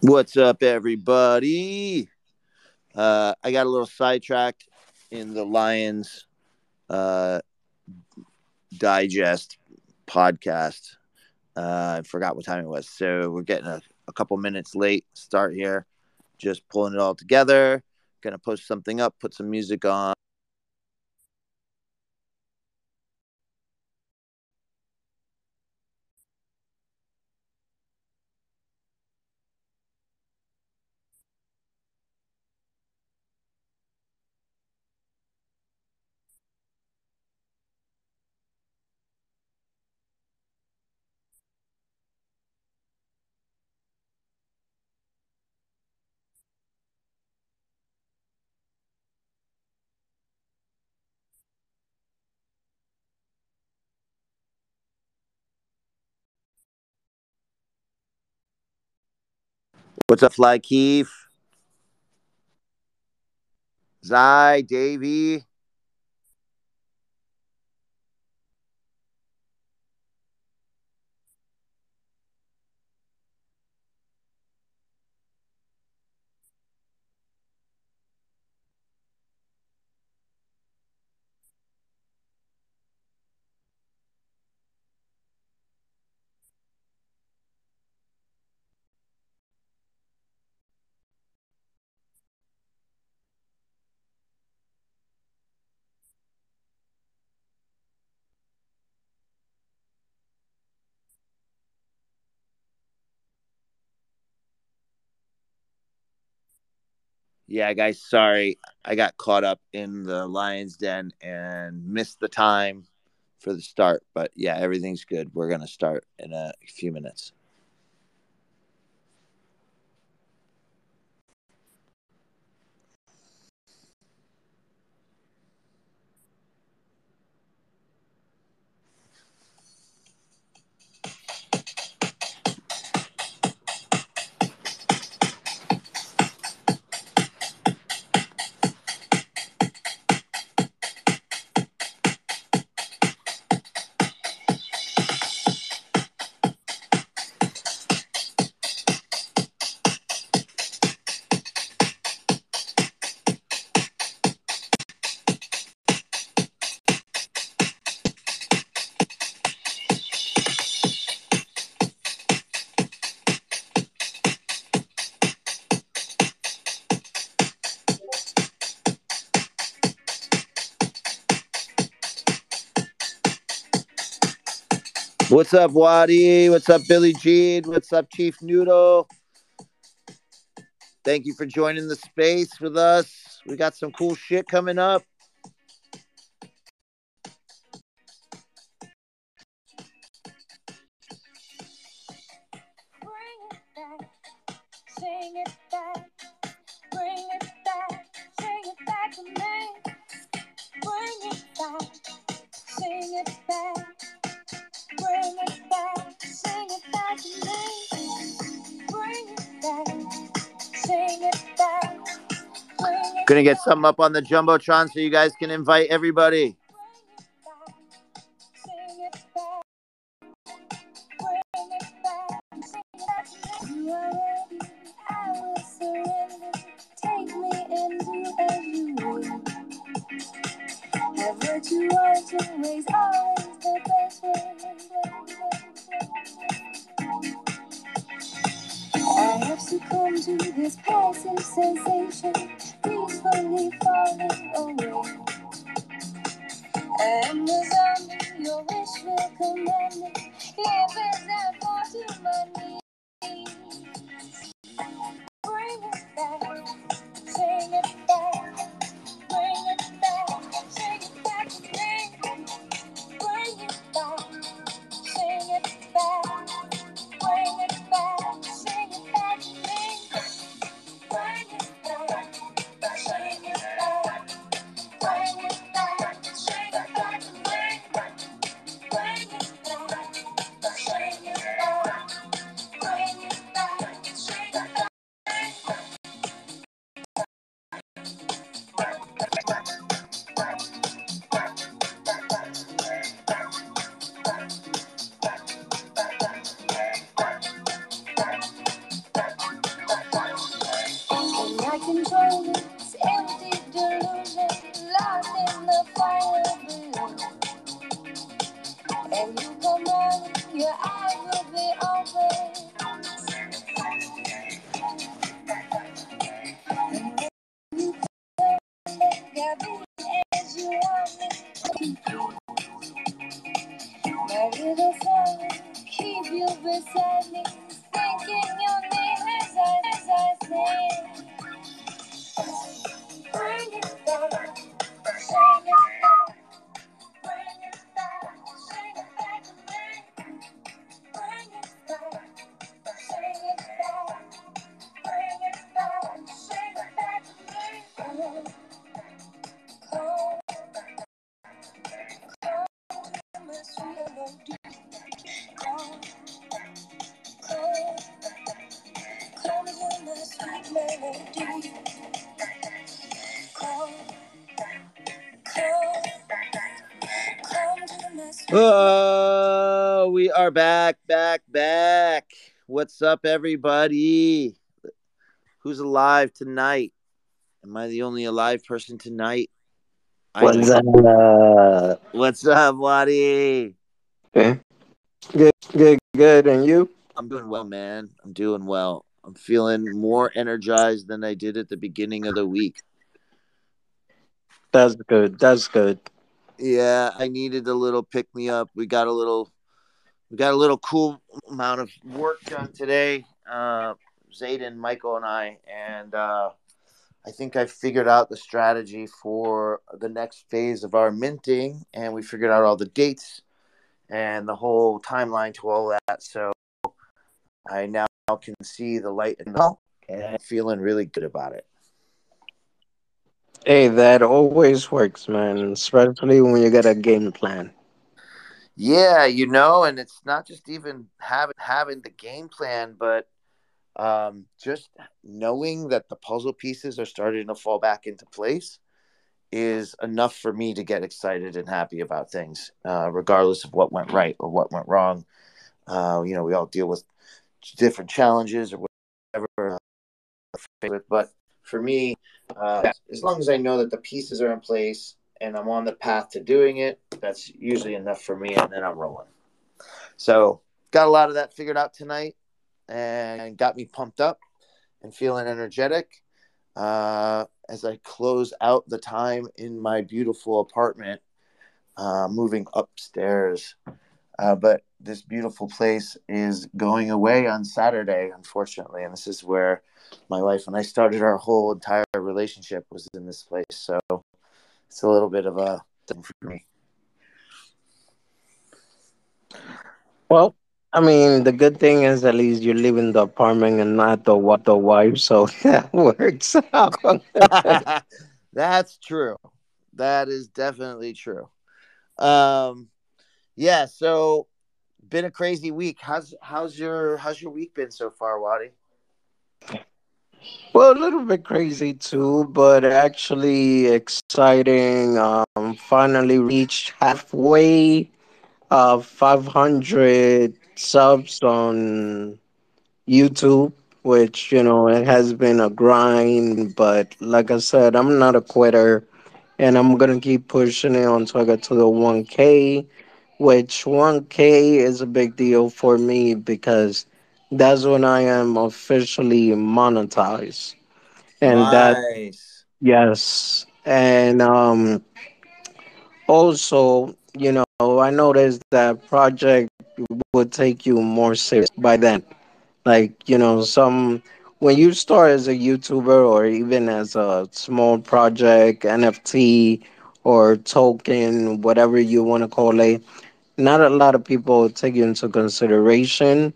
What's up, everybody? Uh, I got a little sidetracked in the Lions uh, Digest podcast. Uh, I forgot what time it was. So we're getting a, a couple minutes late start here. Just pulling it all together. Gonna post something up, put some music on. What's up, Fly Keef? Zai, Davey. Yeah, guys, sorry. I got caught up in the Lions Den and missed the time for the start. But yeah, everything's good. We're going to start in a few minutes. What's up, Wadi? What's up, Billy Jean? What's up, Chief Noodle? Thank you for joining the space with us. We got some cool shit coming up. Gonna get something up on the Jumbotron so you guys can invite everybody. And you come out with your eyes. What's up, everybody? Who's alive tonight? Am I the only alive person tonight? What's up? What's up, Waddy? Okay. Good, good, good. And you? I'm doing well, man. I'm doing well. I'm feeling more energized than I did at the beginning of the week. That's good. That's good. Yeah, I needed a little pick me up. We got a little, we got a little cool amount of work done today. Uh, Zayden, Michael, and I, and uh, I think I figured out the strategy for the next phase of our minting, and we figured out all the dates and the whole timeline to all that. So I now can see the light in the and I'm feeling really good about it. Hey, that always works, man. Especially when you got a game plan. Yeah, you know, and it's not just even having having the game plan, but um, just knowing that the puzzle pieces are starting to fall back into place is enough for me to get excited and happy about things, uh, regardless of what went right or what went wrong. Uh, you know, we all deal with different challenges or whatever, uh, but for me, uh, as long as I know that the pieces are in place and I'm on the path to doing it, that's usually enough for me, and then I'm rolling. So, got a lot of that figured out tonight and got me pumped up and feeling energetic uh, as I close out the time in my beautiful apartment, uh, moving upstairs. Uh, but this beautiful place is going away on Saturday, unfortunately, and this is where my wife and I started our whole entire relationship was in this place. So it's a little bit of a thing for me. Well, I mean, the good thing is at least you live in the apartment and not the what the wife, so that works out. That's true. That is definitely true. Um, yeah. So, been a crazy week. How's how's your how's your week been so far, Waddy? Well, a little bit crazy too, but actually exciting. Um, finally reached halfway. Uh, 500 subs on YouTube, which, you know, it has been a grind, but like I said, I'm not a quitter and I'm gonna keep pushing it until I get to the 1K, which 1K is a big deal for me because that's when I am officially monetized. And that, Nice. yes. And um, also, you know, I noticed that project would take you more serious by then. Like, you know, some when you start as a YouTuber or even as a small project, NFT or token, whatever you want to call it, not a lot of people take you into consideration.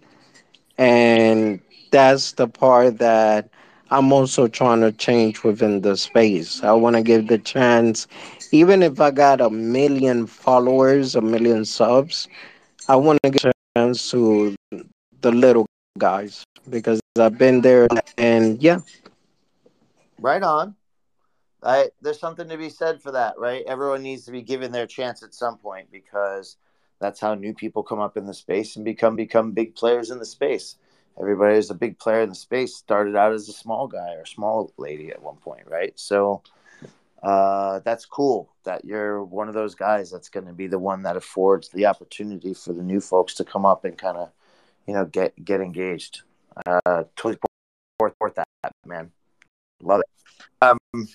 And that's the part that I'm also trying to change within the space. I want to give the chance, even if I got a million followers, a million subs, I want to give a chance to the little guys because I've been there and yeah, Right on. I there's something to be said for that, right? Everyone needs to be given their chance at some point because that's how new people come up in the space and become become big players in the space. Everybody who's a big player in the space started out as a small guy or small lady at one point, right? So uh, that's cool that you're one of those guys that's going to be the one that affords the opportunity for the new folks to come up and kind of, you know, get get engaged. Uh, totally support that, man. Love it. Um,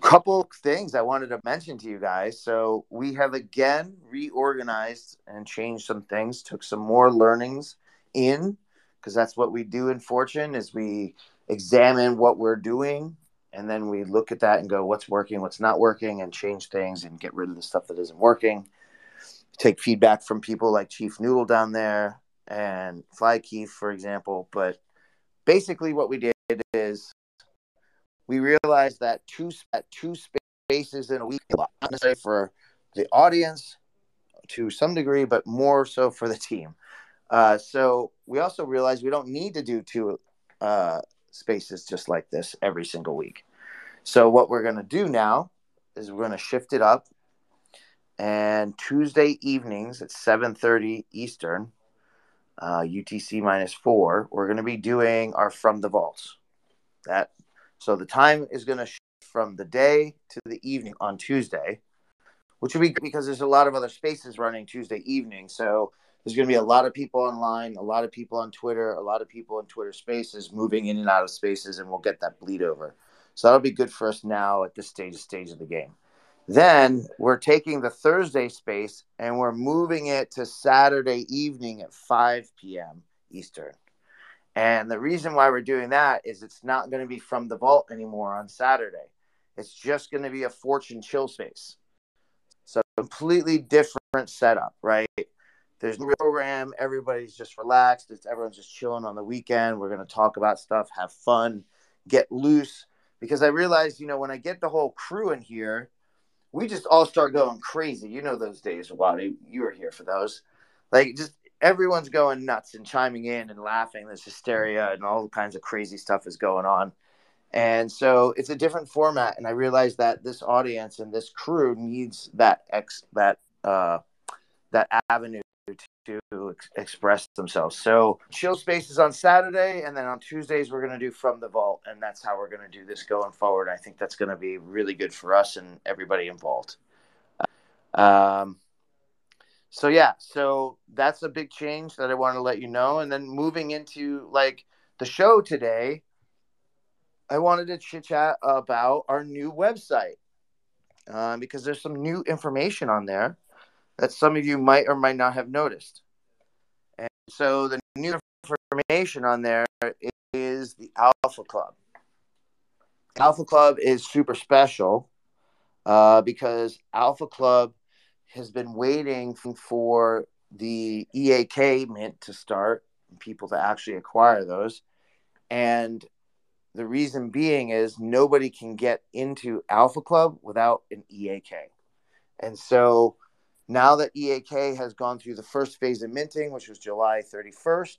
couple things I wanted to mention to you guys. So we have again reorganized and changed some things, took some more learnings in because that's what we do in Fortune is we examine what we're doing and then we look at that and go what's working, what's not working and change things and get rid of the stuff that isn't working. Take feedback from people like Chief Noodle down there and Fly for example. But basically what we did is we realized that two at two spaces in a week, not necessarily for the audience to some degree, but more so for the team. Uh, so we also realized we don't need to do two uh, spaces just like this every single week. So what we're going to do now is we're going to shift it up, and Tuesday evenings at seven thirty Eastern, uh, UTC minus four, we're going to be doing our from the vaults. That so the time is going to shift from the day to the evening on Tuesday, which will be because there's a lot of other spaces running Tuesday evening. So there's going to be a lot of people online, a lot of people on Twitter, a lot of people in Twitter spaces moving in and out of spaces, and we'll get that bleed over. So that'll be good for us now at this stage stage of the game. Then we're taking the Thursday space and we're moving it to Saturday evening at 5 p.m. Eastern. And the reason why we're doing that is it's not going to be from the vault anymore on Saturday. It's just going to be a fortune chill space. So completely different setup, right? There's no program. Everybody's just relaxed. It's everyone's just chilling on the weekend. We're going to talk about stuff, have fun, get loose. Because I realized, you know, when I get the whole crew in here, we just all start going crazy. You know those days, Wadi. You were here for those. Like just everyone's going nuts and chiming in and laughing. There's hysteria and all kinds of crazy stuff is going on. And so it's a different format. And I realized that this audience and this crew needs that ex that uh, that avenue to ex- express themselves. So chill spaces on Saturday, and then on Tuesdays we're going to do from the vault, and that's how we're going to do this going forward. I think that's going to be really good for us and everybody involved. Um, so yeah, so that's a big change that I want to let you know. And then moving into like the show today, I wanted to chit chat about our new website uh, because there's some new information on there that some of you might or might not have noticed. And so the new information on there is the Alpha Club. Alpha Club is super special uh, because Alpha Club has been waiting for the EAK mint to start, people to actually acquire those. And the reason being is nobody can get into Alpha Club without an EAK. And so now that EAK has gone through the first phase of minting, which was July 31st,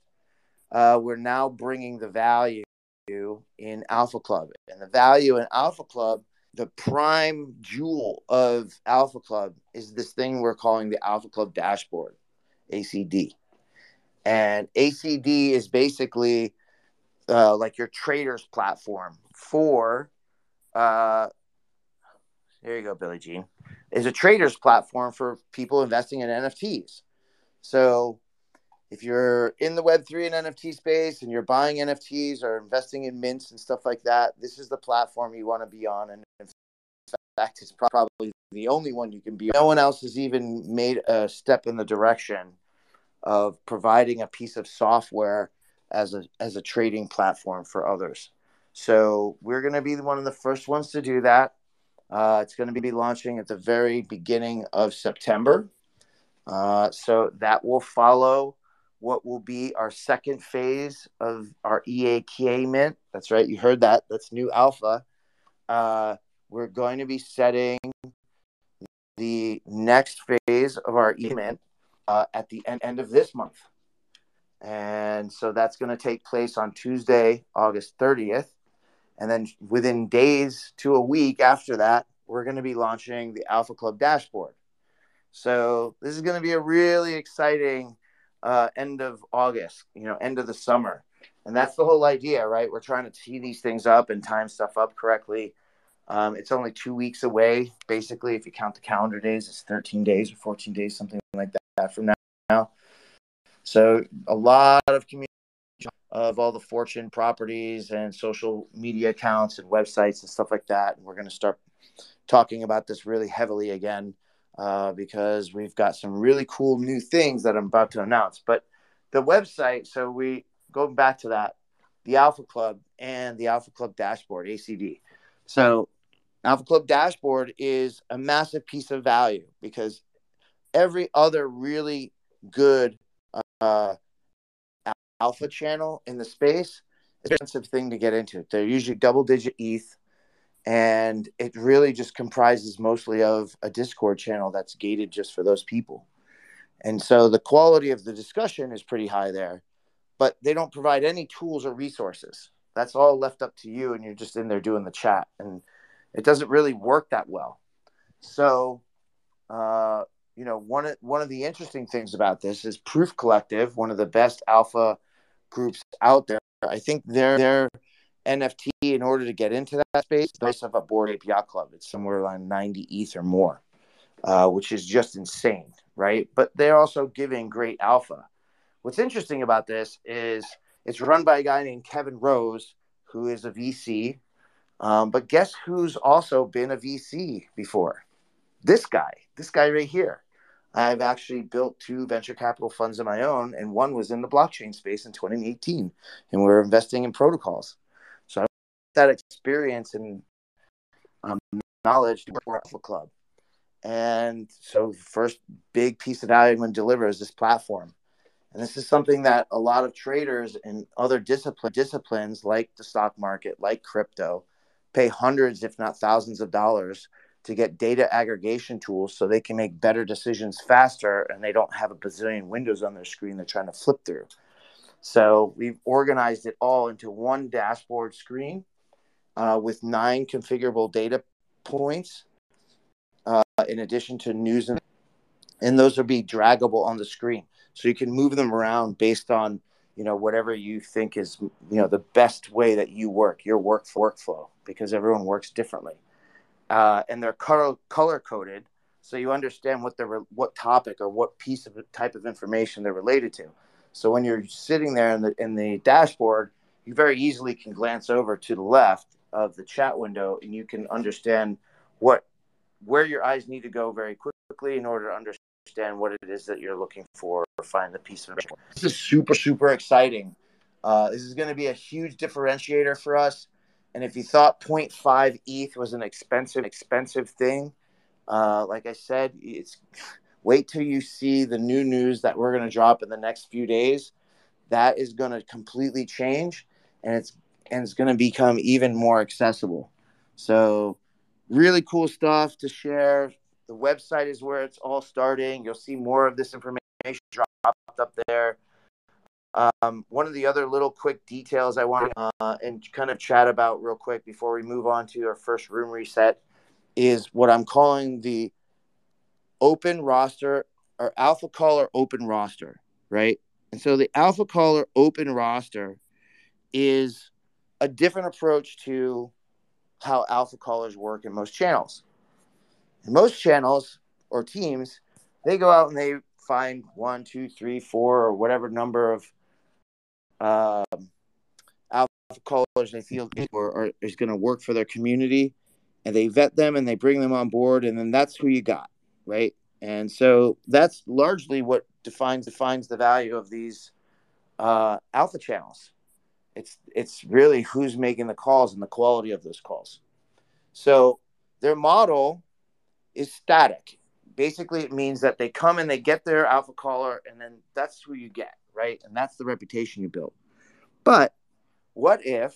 uh, we're now bringing the value in Alpha Club. And the value in Alpha Club, the prime jewel of Alpha Club is this thing we're calling the Alpha Club dashboard, ACD. And ACD is basically uh, like your trader's platform for, uh, there you go, Billie Jean is a trader's platform for people investing in NFTs. So if you're in the Web3 and NFT space and you're buying NFTs or investing in mints and stuff like that, this is the platform you want to be on. And fact, it's probably the only one you can be. No one else has even made a step in the direction of providing a piece of software as a as a trading platform for others. So we're going to be one of the first ones to do that. Uh, it's going to be launching at the very beginning of September. Uh, so that will follow what will be our second phase of our EAK mint. That's right, you heard that. That's new alpha. Uh, we're going to be setting the next phase of our event uh, at the end, end of this month. And so that's going to take place on Tuesday, August 30th. And then within days to a week after that, we're going to be launching the Alpha Club dashboard. So this is going to be a really exciting uh, end of August, you know, end of the summer. And that's the whole idea, right? We're trying to tee these things up and time stuff up correctly. Um, it's only two weeks away, basically. If you count the calendar days, it's 13 days or 14 days, something like that from now. So a lot of community of all the Fortune properties and social media accounts and websites and stuff like that. And we're going to start talking about this really heavily again uh, because we've got some really cool new things that I'm about to announce. But the website, so we going back to that, the Alpha Club and the Alpha Club dashboard, ACD. So, Alpha Club dashboard is a massive piece of value because every other really good uh, alpha channel in the space is an expensive thing to get into. They're usually double digit ETH and it really just comprises mostly of a discord channel that's gated just for those people. And so the quality of the discussion is pretty high there but they don't provide any tools or resources. That's all left up to you and you're just in there doing the chat. And it doesn't really work that well so uh, you know one of one of the interesting things about this is proof collective one of the best alpha groups out there i think they're they're NFT in order to get into that space. They have a Bored Ape Yacht Club. It's somewhere around 90 ETH or more, uh, which is just insane, right? But they're also giving great alpha. What's interesting about this is it's run by a guy named Kevin Rose, who is a VC. Um, but guess who's also been a VC before? This guy, this guy right here. I've actually built two venture capital funds of my own, and one was in the blockchain space in 2018, and we're investing in protocols So I got that experience and um, knowledge to work for Alpha Club. And so, first big piece of value I'm going to deliver is this platform. And this is something that a lot of traders in other discipline, disciplines, like the stock market, like crypto, pay hundreds, if not thousands of dollars to get data aggregation tools so they can make better decisions faster and they don't have a bazillion windows on their screen they're trying to flip through. So we've organized it all into one dashboard screen uh, with nine configurable data points uh, in addition to news and, and those will be draggable on the screen so you can move them around based on you know whatever you think is you know the best way that you work your work workflow because everyone works differently. Uh, and they're color color coded so you understand what the what topic or what piece of type of information they're related to. So when you're sitting there in the in the dashboard you very easily can glance over to the left of the chat window and you can understand what where your eyes need to go very quickly in order to understand what it is that you're looking for or find the piece of information. This is super, super exciting. Uh, this is going to be a huge differentiator for us. And if you thought 0.5 ETH was an expensive, expensive thing, uh, like I said, it's wait till you see the new news that we're going to drop in the next few days. That is going to completely change, and it's and it's going to become even more accessible. So, really cool stuff to share. The website is where it's all starting. You'll see more of this information dropped up there. Um, one of the other little quick details I want to uh, and kind of chat about real quick before we move on to our first room reset is what I'm calling the open roster or alpha caller open roster, right? And so the alpha caller open roster is a different approach to how alpha callers work in most channels. In most channels or teams, they go out and they find one, two, three, four, or whatever number of uh, alpha callers they feel or, or is going to work for their community, and they vet them and they bring them on board, and then that's who you got, right? And so that's largely what defines defines the value of these uh, alpha channels. It's it's really who's making the calls and the quality of those calls. So their model is static. Basically, it means that they come and they get their alpha caller, and then that's who you get, right? And that's the reputation you build. But what if,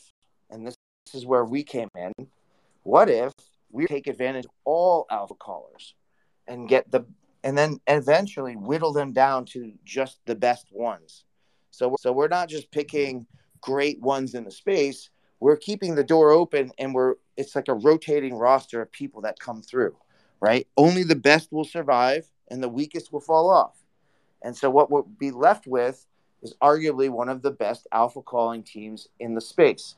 and this, this is where we came in, what if we take advantage of all alpha callers and get the and then eventually whittle them down to just the best ones. So so we're not just picking great ones in the space, we're keeping the door open and we're it's like a rotating roster of people that come through, right? Only the best will survive and the weakest will fall off. And so what we'll be left with is arguably one of the best alpha calling teams in the space.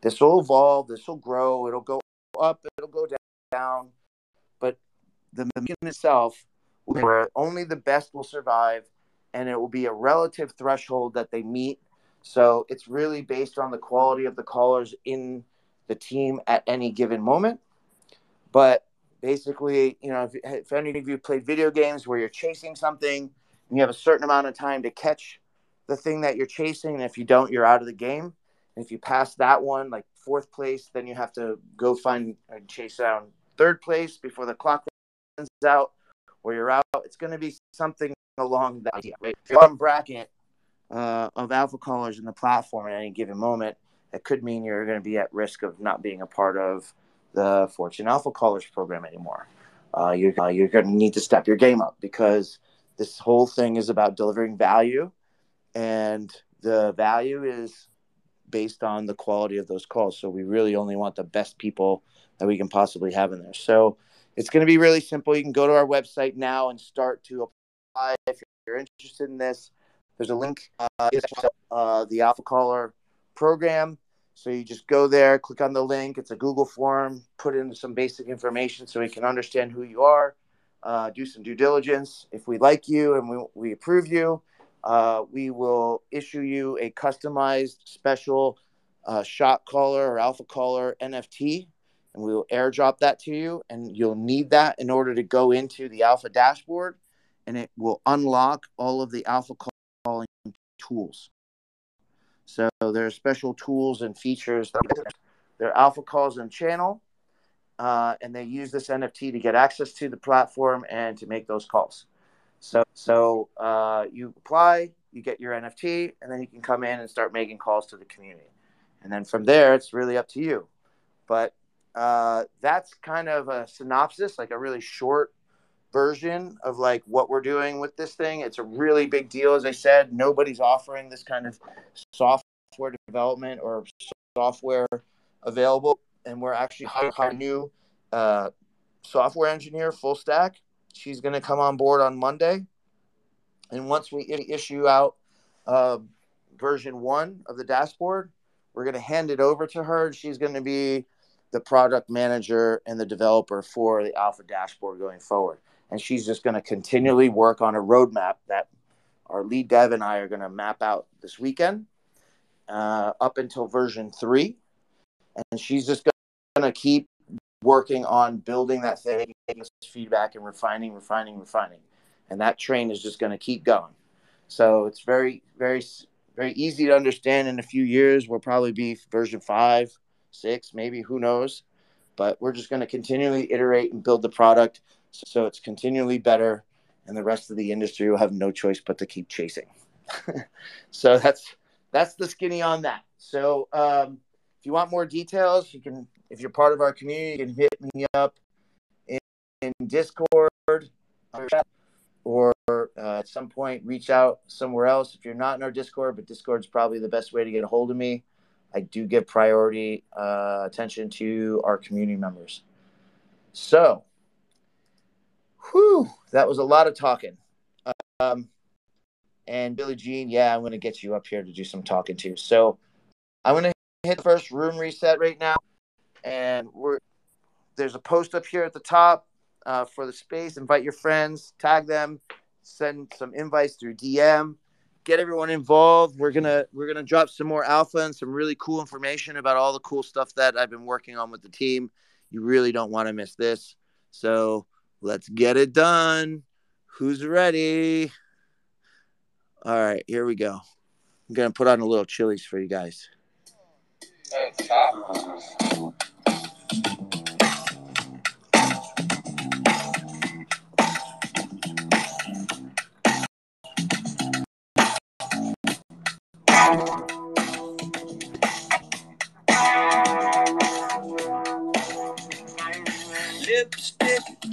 This will evolve, this will grow, it'll go up, it'll go down, but the mission itself where only the best will survive and it will be a relative threshold that they meet So it's really based on the quality of the callers in the team at any given moment. But basically, you know, if, if any of you played video games where you're chasing something and you have a certain amount of time to catch the thing that you're chasing, and if you don't, you're out of the game. And if you pass that one, like fourth place, then you have to go find and chase down third place before the clock runs out, or you're out. It's going to be something along that idea, right? If you're bracket uh, of alpha callers in the platform at any given moment, it could mean you're going to be at risk of not being a part of the Fortune Alpha Callers program anymore. Uh, you're, uh, you're going to need to step your game up because this whole thing is about delivering value, and the value is based on the quality of those calls. So we really only want the best people that we can possibly have in there. So it's going to be really simple. You can go to our website now and start to apply if you're interested in this. There's a link, uh, uh, the Alpha Caller program. So you just go there, click on the link. It's a Google form. Put in some basic information so we can understand who you are. Uh, do some due diligence. If we like you and we, we approve you, uh, we will issue you a customized special uh, shot caller or alpha caller NFT, and we will airdrop that to you. And you'll need that in order to go into the alpha dashboard, and it will unlock all of the alpha calling tools. So there are special tools and features. They're alpha calls and channel, uh, and they use this NFT to get access to the platform and to make those calls. So, so uh, you apply, you get your NFT, and then you can come in and start making calls to the community. And then from there, it's really up to you. But uh, that's kind of a synopsis, like a really short version of like what we're doing with this thing. It's a really big deal, as I said. Nobody's offering this kind of software development or software available, and we're actually hiring a new uh, software engineer, full stack, She's going to come on board on Monday. And once we issue out uh, version one of the dashboard, we're going to hand it over to her. and She's going to be the product manager and the developer for the Alpha dashboard going forward. And she's just going to continually work on a roadmap that our lead dev and I are going to map out this weekend uh, up until version three. And she's just going to keep working on building that thing, taking feedback and refining, refining, refining. And that train is just going to keep going. So it's very, very, very easy to understand. In a few years, we'll probably be version five, six, maybe who knows. But we're just going to continually iterate and build the product so it's continually better, and the rest of the industry will have no choice but to keep chasing. so that's that's the skinny on that. So um, if you want more details, you can if you're part of our community, you can hit me up in, in Discord or uh, at some point reach out somewhere else. If you're not in our Discord, but Discord's probably the best way to get a hold of me. I do give priority uh, attention to our community members. So, whew, that was a lot of talking. Um, and Billie Jean, yeah, I'm going to get you up here to do some talking too. So, I'm going to hit first room reset right now and we're there's a post up here at the top uh, for the space. Invite your friends, tag them, send some invites through DM, get everyone involved. We're gonna we're gonna drop some more alpha and some really cool information about all the cool stuff that I've been working on with the team. You really don't want to miss this. So let's get it done. Who's ready? All right, here we go. I'm gonna put on a little chilies for you guys.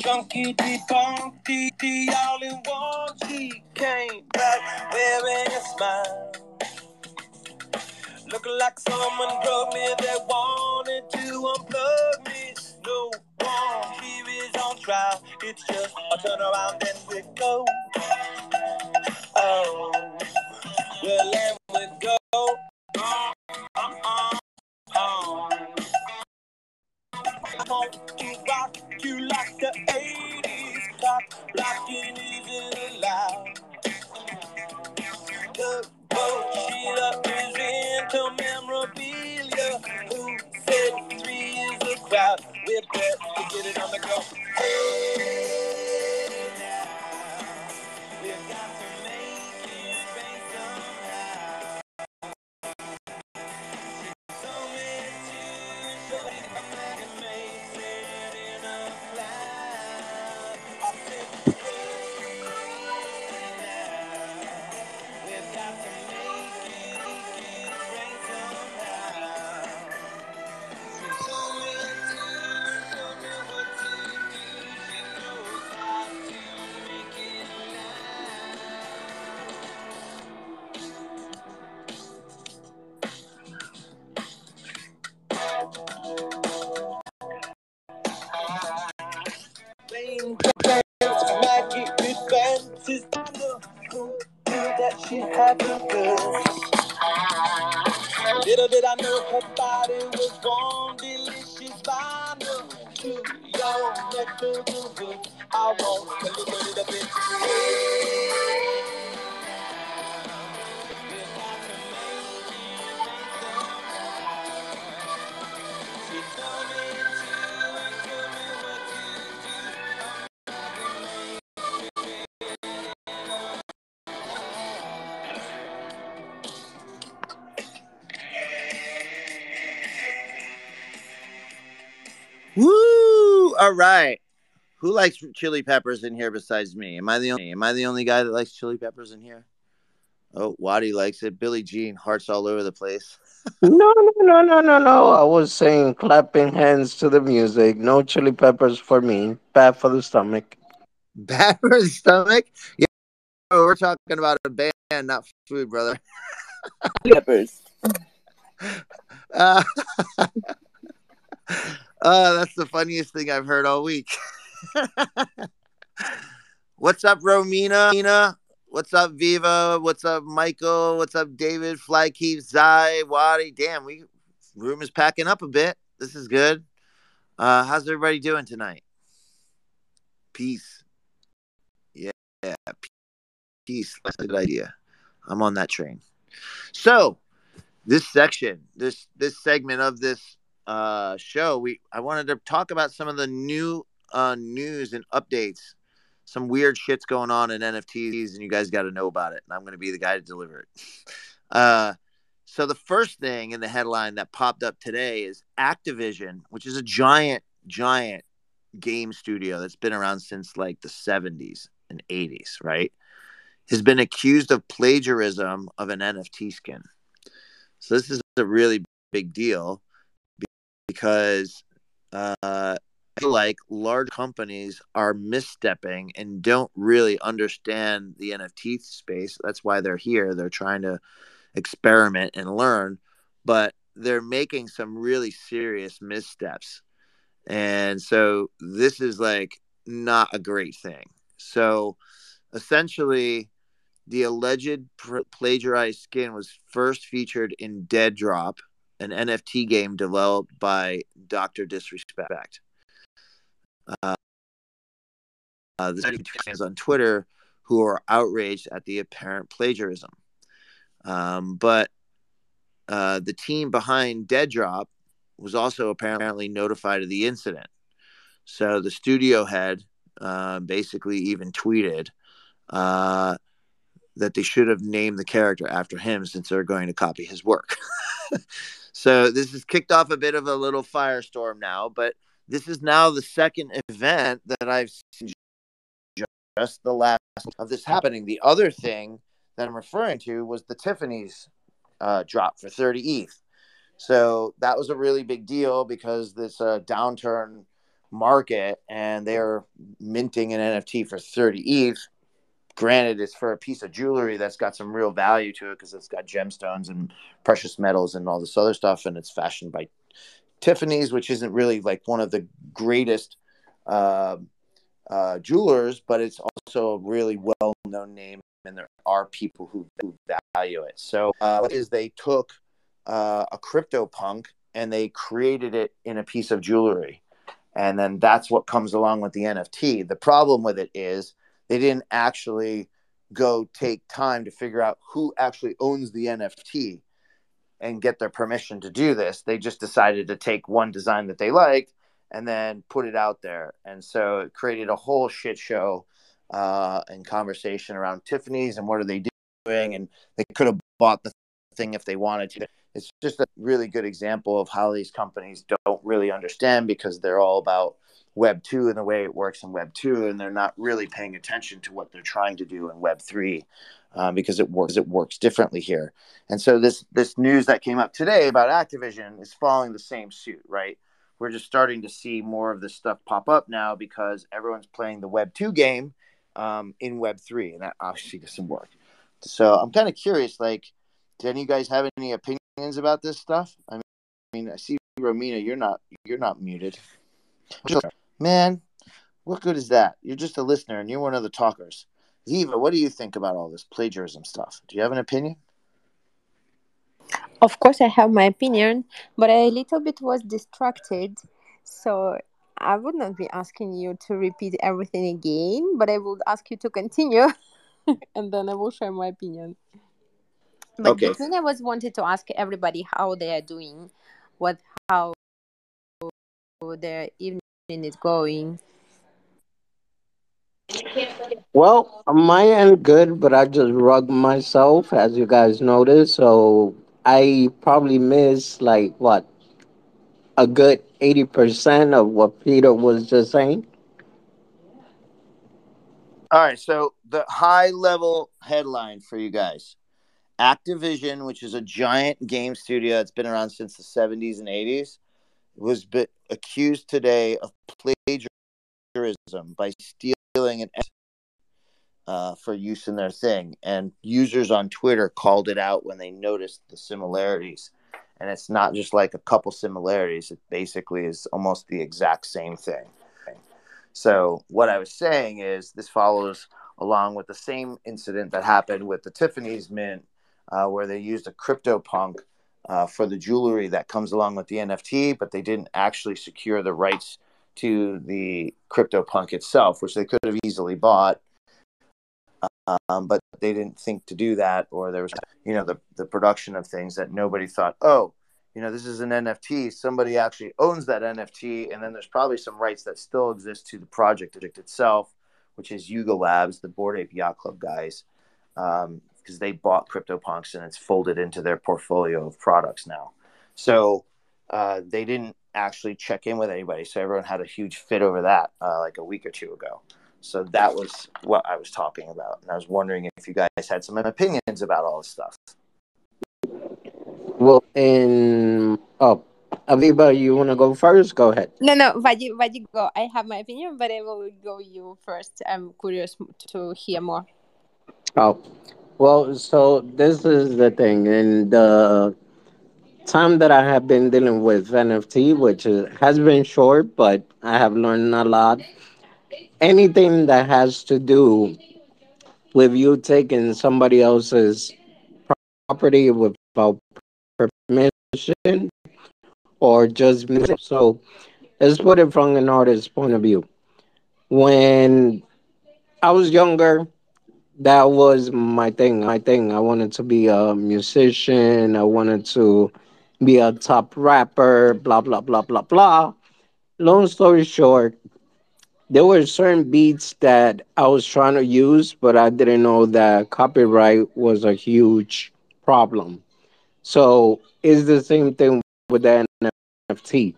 Chunky, funky, all in one. She came back wearing a smile. Looking like someone drugged me, they wanted to unplug me. No one here is on trial. It's just a turn around and we go. Oh, well, and we go. Uh, uh, uh, uh you like the 80s pop. Rocking isn't allowed. The boat she loves is into memorabilia. Who said three is a crowd? We're best to get it on the go. Hey. I want a little, little bit. Hey, All right. Who likes chili peppers in here besides me? Am I the only am I the only guy that likes chili peppers in here? Oh, Waddy likes it. Billy Jean, hearts all over the place. No, no, no, no, no, no. I was saying clapping hands to the music. No chili peppers for me. Bad for the stomach. Bad for the stomach? Yeah, we're talking about a band, not food, brother. Peppers. Uh, uh, that's the funniest thing I've heard all week. What's up, Romina? Mina? What's up, Viva? What's up, Michael? What's up, David? Fly Flykeep, Zai, Wadi. Damn, we room is packing up a bit. This is good. Uh, how's everybody doing tonight? Peace. Yeah, yeah. Peace. That's a good idea. I'm on that train. So, this section, this this segment of this uh, show, we I wanted to talk about some of the new uh, news and updates. Some weird shit's going on in NFTs, and you guys got to know about it. And I'm going to be the guy to deliver it. Uh, so the first thing in the headline that popped up today is Activision, which is a giant, giant game studio that's been around since like the 70s and 80s, right? Has been accused of plagiarism of an NFT skin. So this is a really big deal because uh, like large companies are misstepping and don't really understand the NFT space. That's why they're here. They're trying to experiment and learn, but they're making some really serious missteps. And so this is like not a great thing. So essentially, the alleged plagiarized skin was first featured in Dead Drop, an NFT game developed by Dr. Disrespect. Uh, uh, this fans on Twitter who are outraged at the apparent plagiarism. Um, but uh, the team behind Dead Drop was also apparently notified of the incident. So the studio head uh, basically even tweeted uh, that they should have named the character after him since they're going to copy his work. so this has kicked off a bit of a little firestorm now, but this is now the second event that I've seen just the last of this happening. The other thing that I'm referring to was the Tiffany's uh, drop for 30 ETH. So that was a really big deal because this uh, downturn market and they're minting an NFT for 30 ETH. Granted, it's for a piece of jewelry that's got some real value to it because it's got gemstones and precious metals and all this other stuff, and it's fashioned by Tiffany's, which isn't really like one of the greatest uh, uh, jewelers, but it's also a really well known name, and there are people who, who value it. So, uh, what is they took uh, a CryptoPunk and they created it in a piece of jewelry. And then that's what comes along with the NFT. The problem with it is they didn't actually go take time to figure out who actually owns the NFT and get their permission to do this. They just decided to take one design that they liked and then put it out there. And so it created a whole shit show uh, and conversation around Tiffany's and what are they doing. And they could have bought the thing if they wanted to. It's just a really good example of how these companies don't really understand because they're all about Web 2 and the way it works in Web 2, and they're not really paying attention to what they're trying to do in Web 3 um, because it works it works differently here. And so this this news that came up today about Activision is following the same suit, right? We're just starting to see more of this stuff pop up now because everyone's playing the Web 2 game um, in Web 3, and that obviously doesn't work. So I'm kind of curious, like, do any of you guys have any opinions about this stuff? I mean, I see Romina, you're not you're not muted. Man, what good is that? You're just a listener and you're one of the talkers. Ziva, what do you think about all this plagiarism stuff? Do you have an opinion? Of course, I have my opinion, but I a little bit was distracted, so I would not be asking you to repeat everything again, but I would ask you to continue, and then I will share my opinion. But Okay. the thing I was wanted to ask everybody how they are doing, what how their evening is going. Well, on my end, good, but I just rugged myself, as you guys noticed. So I probably missed like what a good eighty percent of what Peter was just saying. All right, so the high level headline for you guys Activision, which is a giant game studio that's been around since the 70s and 80s, was accused today of plagiarism by stealing an uh, for use in their thing. And users on Twitter called it out when they noticed the similarities. And it's not just like a couple similarities, it basically is almost the exact same thing. So, what I was saying is this follows along with the same incident that happened with the Tiffany's Mint, uh, where they used a CryptoPunk uh, for the jewelry that comes along with the NFT, but they didn't actually secure the rights to the CryptoPunk itself, which they could have easily bought. Um, but they didn't think to do that, or there was, you know, the, the production of things that nobody thought, oh, you know, this is an NFT. Somebody actually owns that NFT, and then there's probably some rights that still exist to the project itself, which is Yuga Labs, the Bored Ape Yacht Club guys, because they bought CryptoPunks and it's folded into their portfolio of products now. So uh, they didn't actually check in with anybody, so everyone had a huge fit over that uh, like a week or two ago. So that was what I was talking about, and I was wondering if you guys had some opinions about all this stuff. Well, in oh, Aviva, you want to go first? Go ahead. No, no, Vaji, Vaji, go. I have my opinion, but I will go you first. I'm curious to hear more. Oh, well, so this is the thing. and the time that I have been dealing with NFT, which is, has been short, but I have learned a lot. Anything that has to do with you taking somebody else's property without permission or just so let's put it from an artist's point of view. When I was younger, that was my thing. My thing. I wanted to be a musician. I wanted to be a top rapper. Blah blah blah blah blah. Long story short, there were certain beats that I was trying to use, but I didn't know that copyright was a huge problem. So it's the same thing with the NFT.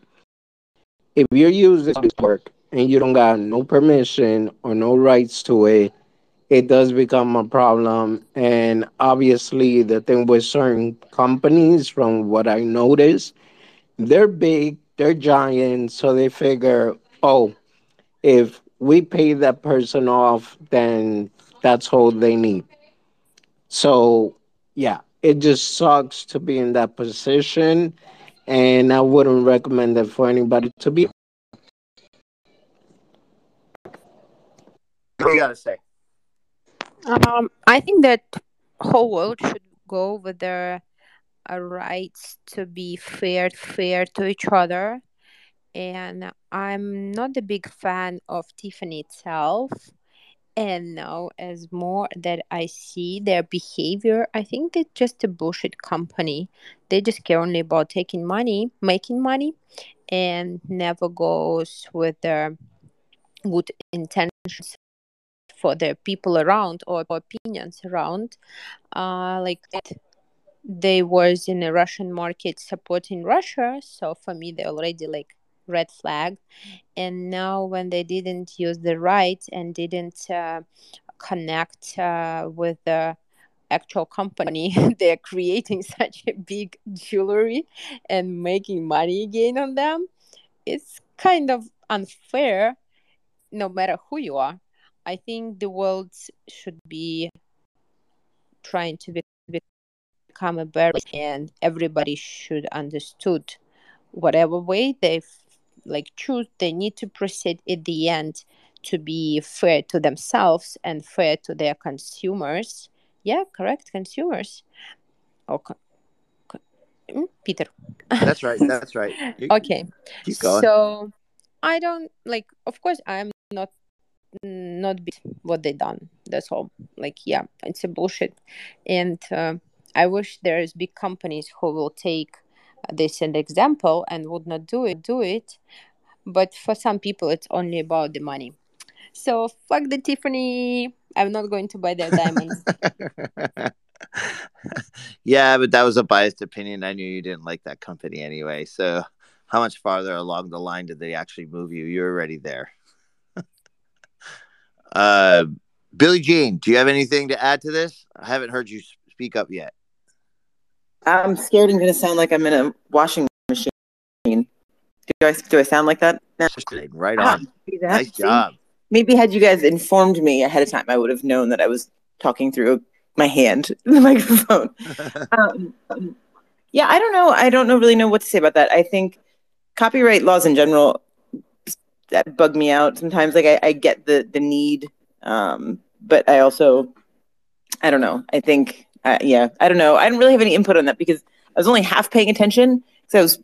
If you're using this work and you don't got no permission or no rights to it, it does become a problem. And obviously, the thing with certain companies, from what I noticed, they're big, they're giant, so they figure, oh, if we pay that person off, then that's all they need. So, yeah, it just sucks to be in that position. And I wouldn't recommend it for anybody to be. What do you got to say? Um, I think that whole world should go with their uh, rights to be fair, fair to each other. And I'm not a big fan of Tiffany itself. And now, as more that I see their behavior, I think they're just a bullshit company. They just care only about taking money, making money, and never goes with their good intentions for the people around or opinions around uh, like they was in a russian market supporting russia. So for me they already like red flag. And now when they didn't use the right and didn't uh, connect uh, with the actual company they're creating such a big jewelry and making money again on them it's kind of unfair no matter who you are i think the world should be trying to be, become a better and everybody should understood whatever way they like choose they need to proceed at the end to be fair to themselves and fair to their consumers. Yeah correct consumers. Okay mm, peter. That's right that's right. You, okay keep going. so i don't like of course i'm not not be what they done. That's all. Like yeah it's a bullshit. And uh, i wish there's big companies who will take this an example and would not do it do it. But for some people it's only about the money. So fuck the tiffany. I'm not going to buy their diamonds. Yeah but that was a biased opinion. I knew you didn't like that company anyway. So how much farther along the line did they actually move you? You're already there uh billie jean do you have anything to add to this i haven't heard you speak up yet I'm scared I'm going to sound like I'm in a washing machine. Do I do I sound like that? No. Right on. Ah, nice job. Maybe had you guys informed me ahead of time, I would have known that I was talking through my hand, in the microphone. um, um, yeah, I don't know. I don't know really know what to say about that. I think copyright laws in general that bug me out sometimes. Like I, I get the the need, um, but I also I don't know. I think uh, yeah, I don't know. I didn't really have any input on that because I was only half paying attention because I was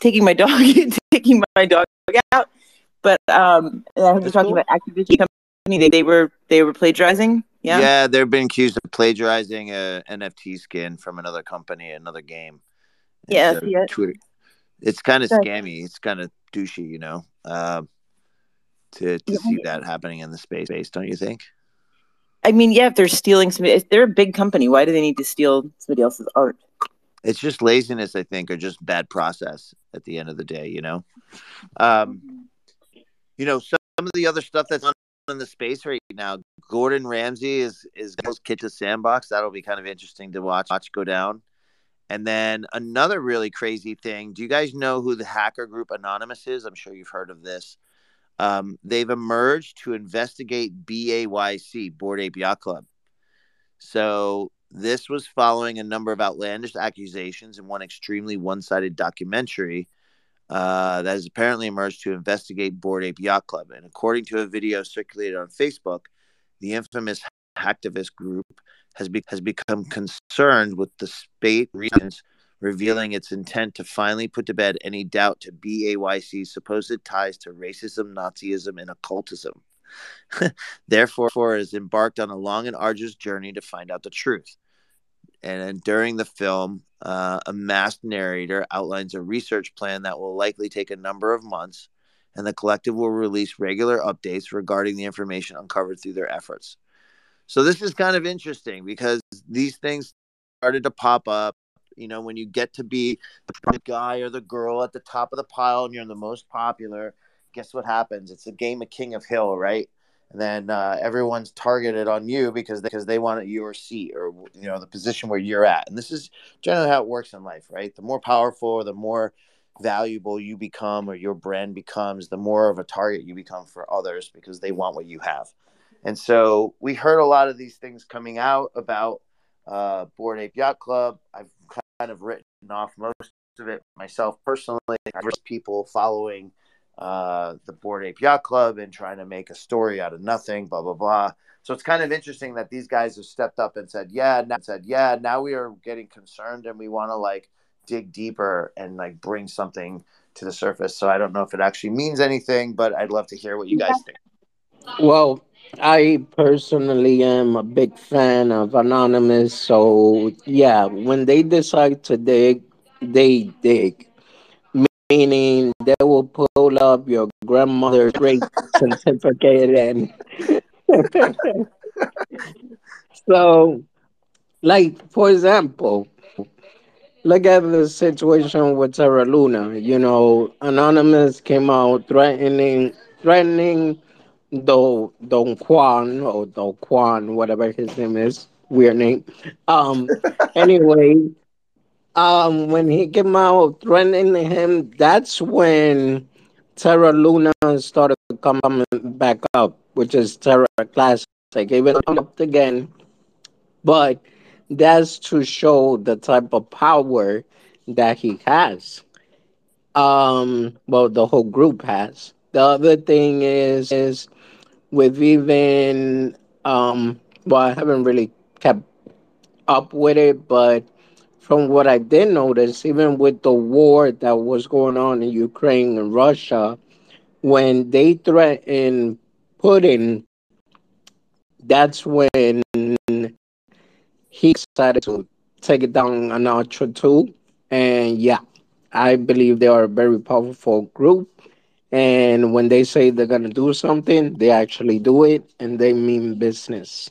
taking my dog taking my dog out. But um, I was talking cool. about Activision company. They, they were they were plagiarizing. Yeah, yeah, they've been accused of plagiarizing a NFT skin from another company, another game. Yeah, so yeah. Twitter. It's kind of scammy. It's kind of douchey, you know, uh, to to yeah. see that happening in the space, space, don't you think? I mean, yeah, if they're stealing somebody, if they're a big company, why do they need to steal somebody else's art? It's just laziness, I think, or just bad process at the end of the day, you know? Um, you know, some of the other stuff that's on in the space right now, Gordon Ramsay is is goes kid to sandbox. That'll be kind of interesting to watch watch go down. And then another really crazy thing. Do you guys know who the hacker group Anonymous is? I'm sure you've heard of this. Um, they've emerged to investigate BAYC, Bored Ape Yacht Club. So this was following a number of outlandish accusations in one extremely one-sided documentary uh, that has apparently emerged to investigate Bored Ape Yacht Club. And according to a video circulated on Facebook, the infamous hacktivist group has, be- has become concerned with the spate reasons revealing its intent to finally put to bed any doubt to BAYC's supposed ties to racism, Nazism, and occultism. Therefore, has embarked on a long and arduous journey to find out the truth. And during the film, uh, a masked narrator outlines a research plan that will likely take a number of months, and the collective will release regular updates regarding the information uncovered through their efforts. So, this is kind of interesting because these things started to pop up you know, when you get to be the guy or the girl at the top of the pile and you're the most popular, guess what happens? It's a game of King of Hill, right? And then uh, everyone's targeted on you because they, because they want your seat or you know the position where you're at. And this is generally how it works in life, right? The more powerful, the more valuable you become or your brand becomes, the more of a target you become for others because they want what you have. And so we heard a lot of these things coming out about uh, Bored Ape Yacht Club. I've kind of written off most of it myself personally. I've people following uh, the Bored Ape Yacht Club and trying to make a story out of nothing, blah blah blah. So it's kind of interesting that these guys have stepped up and said, "Yeah," now said, "Yeah." Now we are getting concerned and we want to like dig deeper and like bring something to the surface. So I don't know if it actually means anything, but I'd love to hear what you guys think. Well, I personally am a big fan of Anonymous. So, yeah, when they decide to dig, they dig. meaning they will pull up your grandmother's rape certificate and so like for example look at the situation with Terra Luna. You know, Anonymous came out threatening threatening Do Don Juan or Do Juan, whatever his name is. Weird name. Um anyway, um when he came out threatening him, that's when Terra Luna started coming back up, which is Terra Classic. Even up again, but that's to show the type of power that he has. Um, well, the whole group has. The other thing is is with even um, well, I haven't really kept up with it, but from what I did notice, even with the war that was going on in Ukraine and Russia, when they threatened Putin, that's when he decided to take it down a notch or two. And yeah, I believe they are a very powerful group. And when they say they're going to do something, they actually do it and they mean business.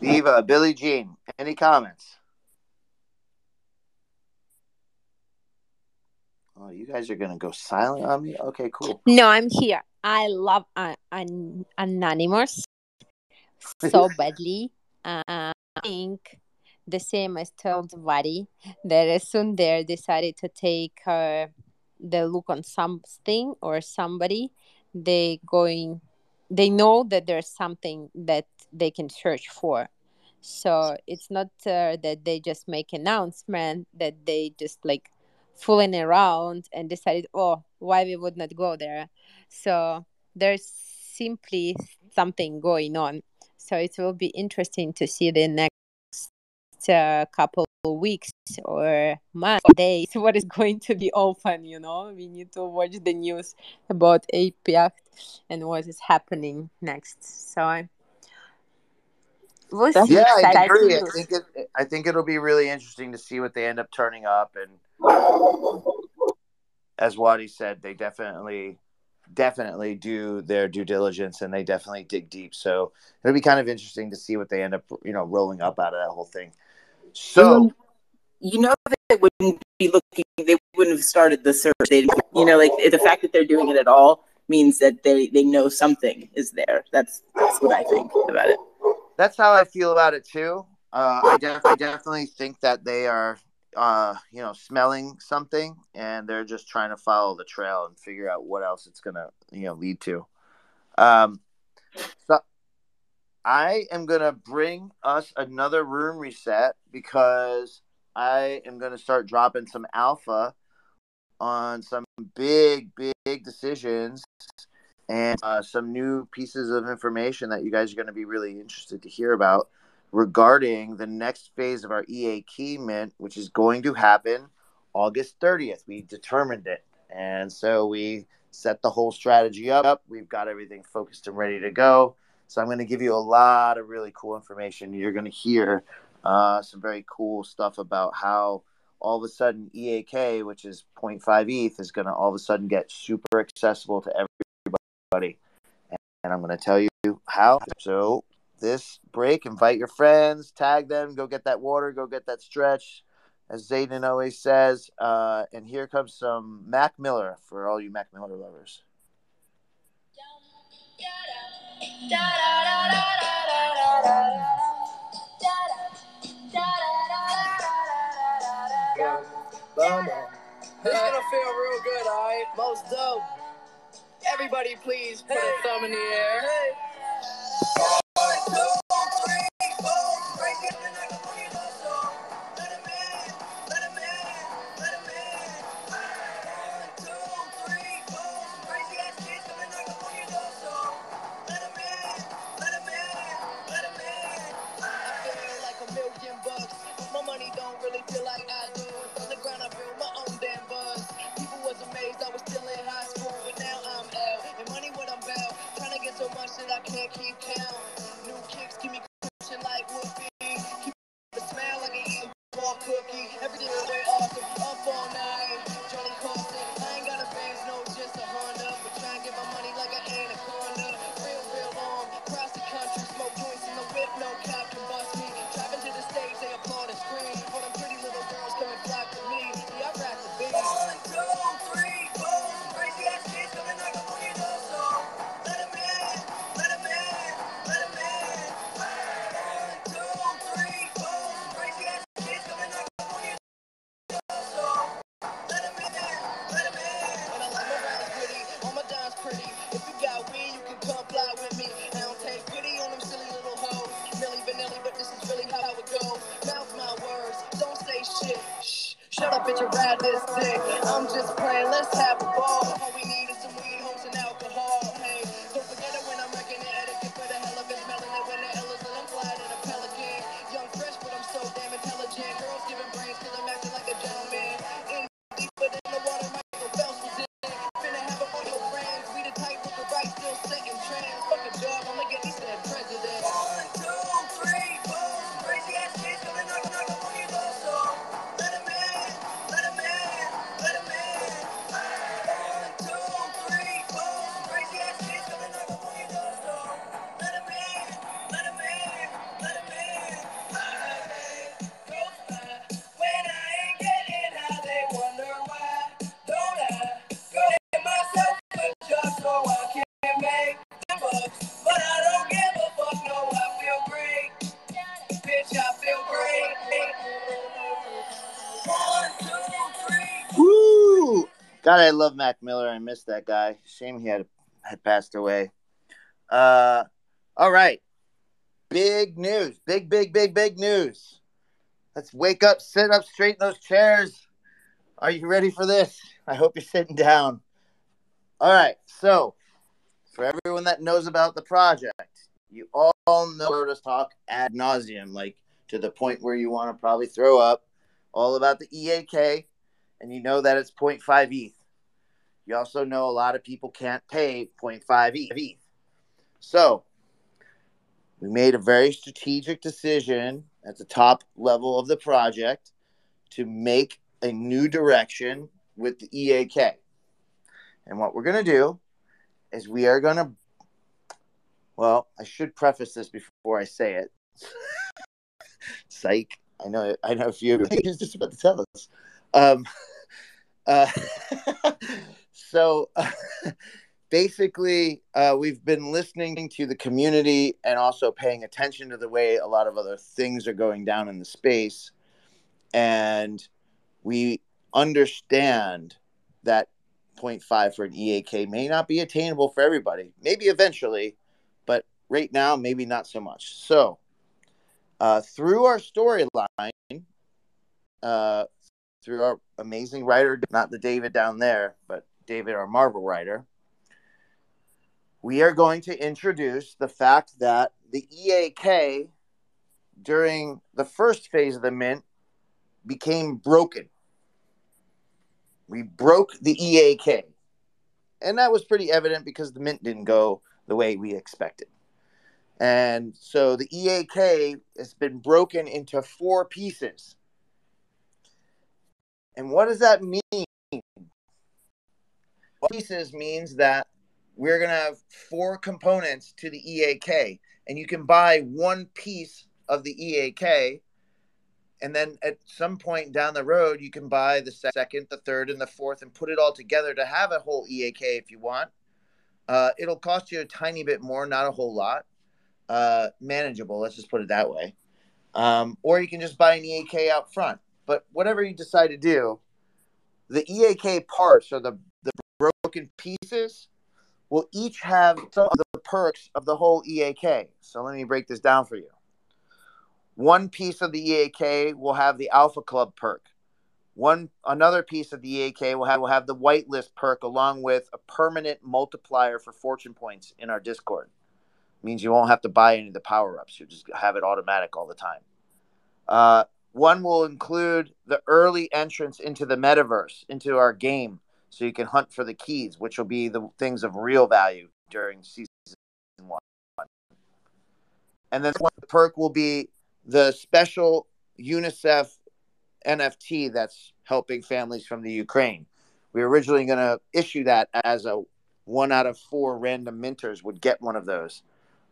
Diva, Billie Jean, any comments? Oh, you guys are gonna go silent on me? Okay, cool. No, I'm here. I love uh, an- Anonymous so badly. Uh, I think the same as told Vadi that as soon they decided to take uh, the look on something or somebody, they going they know that there's something that they can search for. So it's not uh, that they just make announcement that they just like fooling around and decided, oh, why we would not go there. So there's simply something going on. So it will be interesting to see the next uh, couple of weeks or months or days what is going to be open. You know, we need to watch the news about APAC and what is happening next. So I. We'll. Yeah, I agree. I think it, I think it'll be really interesting to see what they end up turning up. And as Wadi said, they definitely, definitely do their due diligence and they definitely dig deep. So it'll be kind of interesting to see what they end up, you know, rolling up out of that whole thing. So you know they wouldn't be looking they wouldn't have started the search they you know like the fact that they're doing it at all means that they they know something is there that's that's what i think about it that's how I feel about it too. Uh, I, def- I definitely think that they are, uh, you know, smelling something, and they're just trying to follow the trail and figure out what else it's gonna, you know, lead to. Um, so I am gonna bring us another room reset because I am gonna start dropping some alpha on some big, big decisions and uh, some new pieces of information that you guys are going to be really interested to hear about regarding the next phase of our EA key mint, which is going to happen August 30th. We determined it. And so we set the whole strategy up. We've got everything focused and ready to go. So I'm going to give you a lot of really cool information. You're going to hear uh, some very cool stuff about how all of a sudden EAK, which is 0.5 ETH, is going to all of a sudden get super accessible to everybody. And I'm going to tell you how. So, this break, invite your friends, tag them, go get that water, go get that stretch, as Zayden always says. Uh, and here comes some Mac Miller for all you Mac Miller lovers. This is gonna feel real good, alright? Most dope. Everybody, please put a thumb in the air. I love Mac Miller. I miss that guy. Shame he had had passed away. Uh, all right. Big news. Big, big, big, big news. Let's wake up, sit up, straight in those chairs. Are you ready for this? I hope you're sitting down. All right. So, for everyone that knows about the project, you all know heard us talk ad nauseum, like to the point where you want to probably throw up, all about the EAK, and you know that it's 0.5 ETH. You also know a lot of people can't pay 0.5 ETH. So, we made a very strategic decision at the top level of the project to make a new direction with the EAK. And what we're going to do is we are going to, well, I should preface this before I say it. Psych. I know, I know a few of you. Just about to tell us. Um, uh, so, uh, basically, uh, we've been listening to the community and also paying attention to the way a lot of other things are going down in the space. And we understand that 0.5 for an EAK may not be attainable for everybody. Maybe eventually, but right now, maybe not so much. So, uh, through our storyline, uh, through our amazing writer, not the David down there, but David, our Marvel writer, we are going to introduce the fact that the EAK during the first phase of the mint became broken. We broke the EAK. And that was pretty evident because the mint didn't go the way we expected. And so the EAK has been broken into four pieces. And what does that mean? Pieces means that we're going to have four components to the EAK, and you can buy one piece of the EAK, and then at some point down the road, you can buy the second, the third, and the fourth, and put it all together to have a whole EAK if you want. Uh, it'll cost you a tiny bit more, not a whole lot. Uh, manageable, let's just put it that way. Um, or you can just buy an EAK out front. But whatever you decide to do, the EAK parts the, the broken pieces will each have some of the perks of the whole EAK. So let me break this down for you. One piece of the EAK will have the Alpha Club perk. One another piece of the EAK will have will have the whitelist perk along with a permanent multiplier for fortune points in our Discord. means you won't have to buy any of the power ups. You just have it automatic all the time. Uh, one will include the early entrance into the metaverse, into our game, so you can hunt for the keys, which will be the things of real value during season one. And then one perk will be the special UNICEF NFT that's helping families from the Ukraine. We were originally going to issue that as a one out of four random minters would get one of those.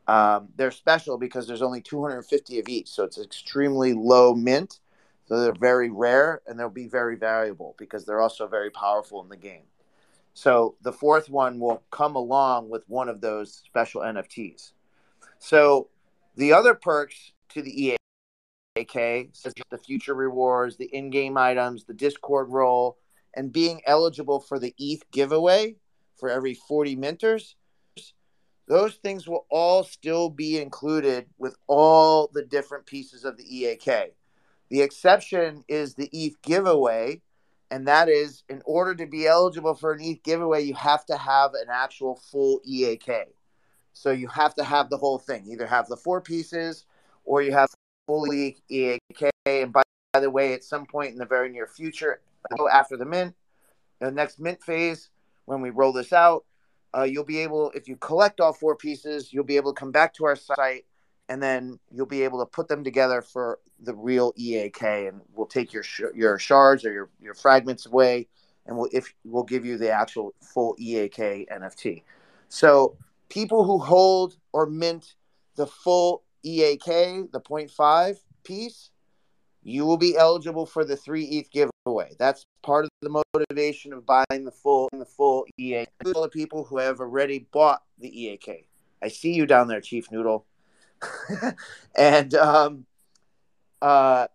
Um, they're special because there's only 250 of each, so it's extremely low mint. So they're very rare and they'll be very valuable because they're also very powerful in the game. So the fourth one will come along with one of those special NFTs. So the other perks to the EAK, such as the future rewards, the in-game items, the Discord role, and being eligible for the ETH giveaway for every 40 minters, those things will all still be included with all the different pieces of the EAK. The exception is the ETH giveaway, and that is in order to be eligible for an ETH giveaway, you have to have an actual full EAK. So you have to have the whole thing. Either have the four pieces, or you have fully EAK. And by, by the way, at some point in the very near future, after the mint, the next mint phase, when we roll this out, uh, you'll be able, if you collect all four pieces, you'll be able to come back to our site and then you'll be able to put them together for the real EAK, and we'll take your sh- your shards or your, your fragments away, and we'll if we'll give you the actual full EAK NFT. So people who hold or mint the full EAK, the 0.5 piece, you will be eligible for the three ETH giveaway. That's part of the motivation of buying the full the full EAK. All the people who have already bought the EAK. I see you down there, Chief Noodle. and um, uh,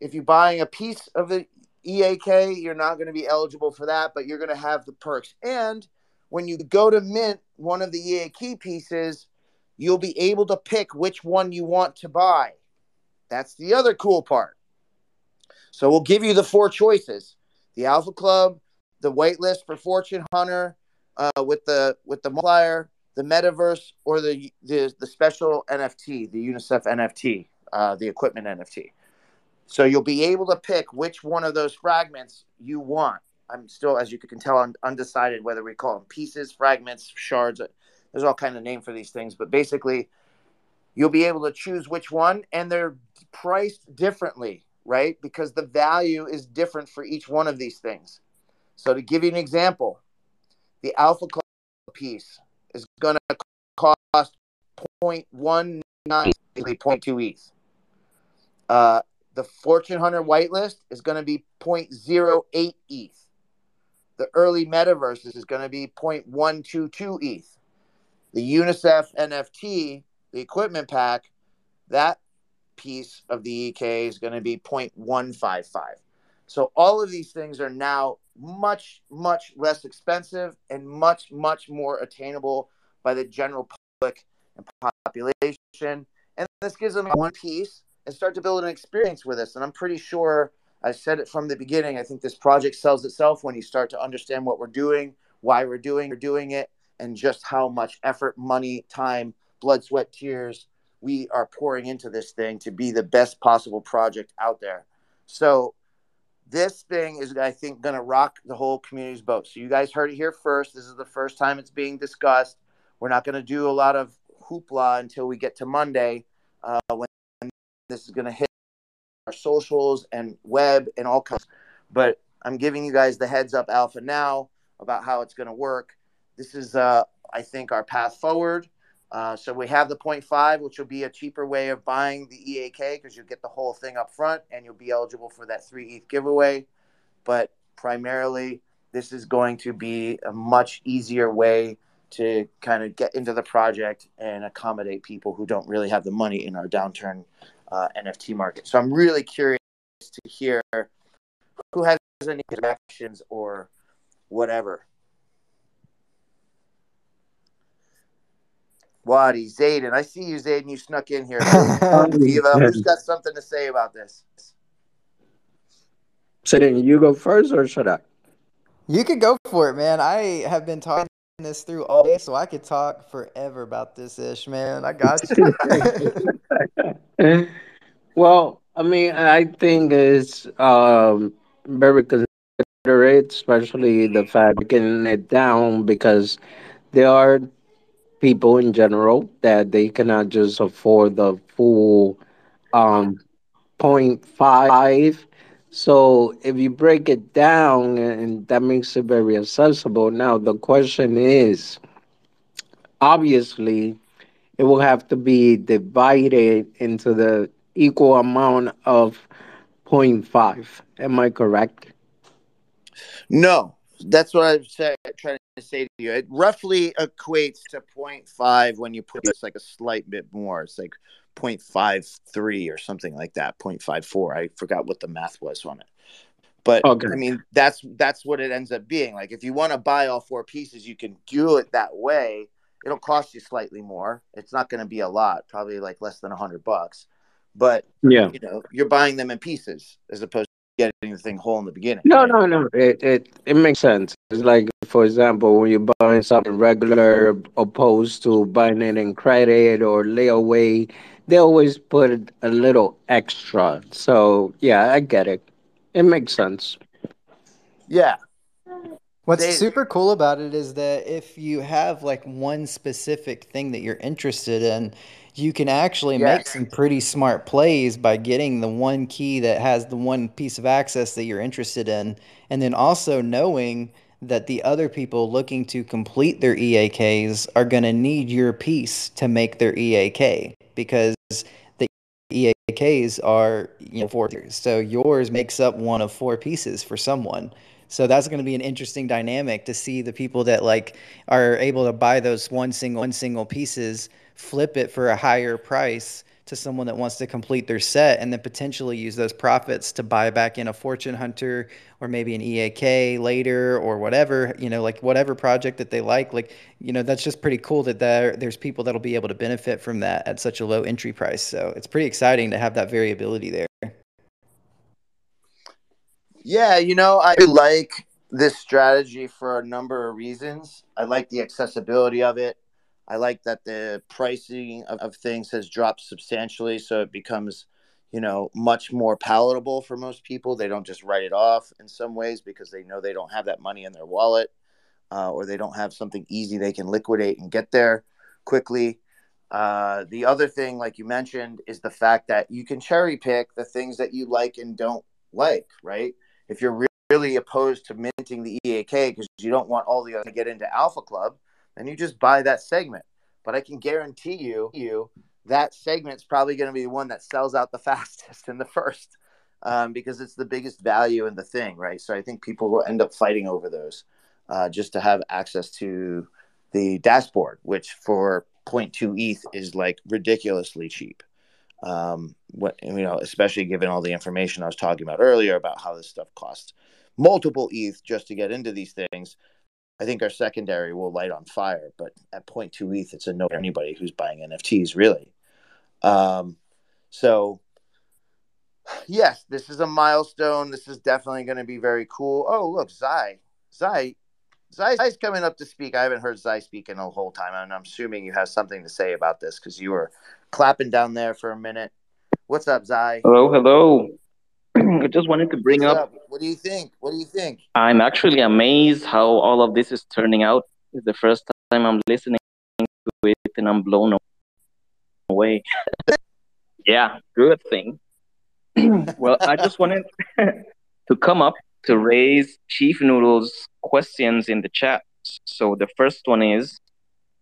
if you're buying a piece of the EAK, you're not going to be eligible for that, but you're going to have the perks. And when you go to mint one of the EAK pieces, you'll be able to pick which one you want to buy. That's the other cool part. So we'll give you the four choices: the Alpha Club, the waitlist for Fortune Hunter, uh, with the with the multiplier, the metaverse or the the, the special NFT, the UNICEF NFT, uh, the equipment NFT. So you'll be able to pick which one of those fragments you want. I'm still, as you can tell, I'm undecided whether we call them pieces, fragments, shards. There's all kind of name for these things, but basically, you'll be able to choose which one, and they're priced differently, right? Because the value is different for each one of these things. So to give you an example, the Alpha Club piece is going to cost 0.19, 0.2 ETH. Uh, the Fortune Hunter whitelist is going to be 0.08 ETH. The early metaverse is going to be 0.122 ETH. The UNICEF NFT, the equipment pack, that piece of the EAK is going to be 0.155. So all of these things are now much, much less expensive and much, much more attainable by the general public and population. And this gives them one piece and start to build an experience with us. And I'm pretty sure I said it from the beginning. I think this project sells itself when you start to understand what we're doing, why we're doing, we're doing it, and just how much effort, money, time, blood, sweat, tears we are pouring into this thing to be the best possible project out there. So this thing is, I think, going to rock the whole community's boat. So you guys heard it here first. This is the first time it's being discussed. We're not going to do a lot of hoopla until we get to Monday uh, when this is going to hit our socials and web and all kinds. But I'm giving you guys the heads up alpha now about how it's going to work. This is, uh, I think, our path forward. Uh, so we have the 0.5, which will be a cheaper way of buying the EAK because you'll get the whole thing up front and you'll be eligible for that three ETH giveaway. But primarily, this is going to be a much easier way to kind of get into the project and accommodate people who don't really have the money in our downturn uh, NFT market. So I'm really curious to hear who has any connections or whatever Wadi, Zayden. I see you, Zayden. You snuck in here. Viva, who's got something to say about this? Zayden, you go first or should I? You could go for it, man. I have been talking this through all day, so I could talk forever about this ish, man. I got you. well, I mean, I think it's um, very considerate, especially the fact breaking it down because there are people in general that they cannot just afford the full um 0.5 so if you break it down and that makes it very accessible. Now the question is obviously it will have to be divided into the equal amount of 0.5 am i correct? No that's what i'm trying to say to you. It roughly equates to 0.5 when you put this like a slight bit more. It's like 0.53 or something like that. 0.54. I forgot what the math was on it. But okay. I mean, that's that's what it ends up being. Like if you want to buy all four pieces, you can do it that way. It'll cost you slightly more. It's not going to be a lot, probably like less than a hundred bucks. But yeah, you know, you're buying them in pieces as opposed getting the thing whole in the beginning. No, right? no, no. It, it it makes sense. It's like, for example, when you're buying something regular opposed to buying it in credit or layaway, they always put a little extra. So yeah, I get it. It makes sense. Yeah, What's They- super cool about it is that if you have like one specific thing that you're interested in, you can actually make some pretty smart plays by getting the one key that has the one piece of access that you're interested in, and then also knowing that the other people looking to complete their EAKs are going to need your piece to make their EAK because the EAKs are you know four. So yours makes up one of four pieces for someone. So that's going to be an interesting dynamic to see the people that like are able to buy those one single one single pieces, flip it for a higher price to someone that wants to complete their set and then potentially use those profits to buy back in a fortune hunter or maybe an EAK later or whatever, you know, like whatever project that they like. Like, you know, that's just pretty cool that there there's people that'll be able to benefit from that at such a low entry price. So it's pretty exciting to have that variability there. Yeah, you know, I like this strategy for a number of reasons. I like the accessibility of it. I like that the pricing of, of things has dropped substantially, so it becomes, you know, much more palatable for most people. They don't just write it off in some ways because they know they don't have that money in their wallet, uh, or they don't have something easy they can liquidate and get there quickly. Uh, the other thing, like you mentioned, is the fact that you can cherry pick the things that you like and don't like, right? if you're re- really opposed to minting the EAK because you don't want all the other to get into Alpha Club, then you just buy that segment. But I can guarantee you, you that segment's probably going to be the one that sells out the fastest in the first um, because it's the biggest value in the thing, right? So I think people will end up fighting over those uh, just to have access to the dashboard, which for 0.2 ETH is like ridiculously cheap um, what you know, especially given all the information I was talking about earlier about how this stuff costs multiple ETH just to get into these things. I think our secondary will light on fire, but at 0.2 ETH, it's a no for anybody who's buying NFTs, really. Um, so, yes, this is a milestone. This is definitely going to be very cool. Oh, look, Zai, Zai, Zai, Zai's coming up to speak. I haven't heard Zai speak in a whole time, and I'm assuming you have something to say about this because you were clapping down there for a minute. What's up, Zai? Hello, hello. I just wanted to bring What's up, What do you think? What do you think? I'm actually amazed how all of this is turning out. It's the first time I'm listening to it and I'm blown away. yeah, good thing. well, I just wanted to come up to raise Chief Noodle's questions in the chat. So the first one is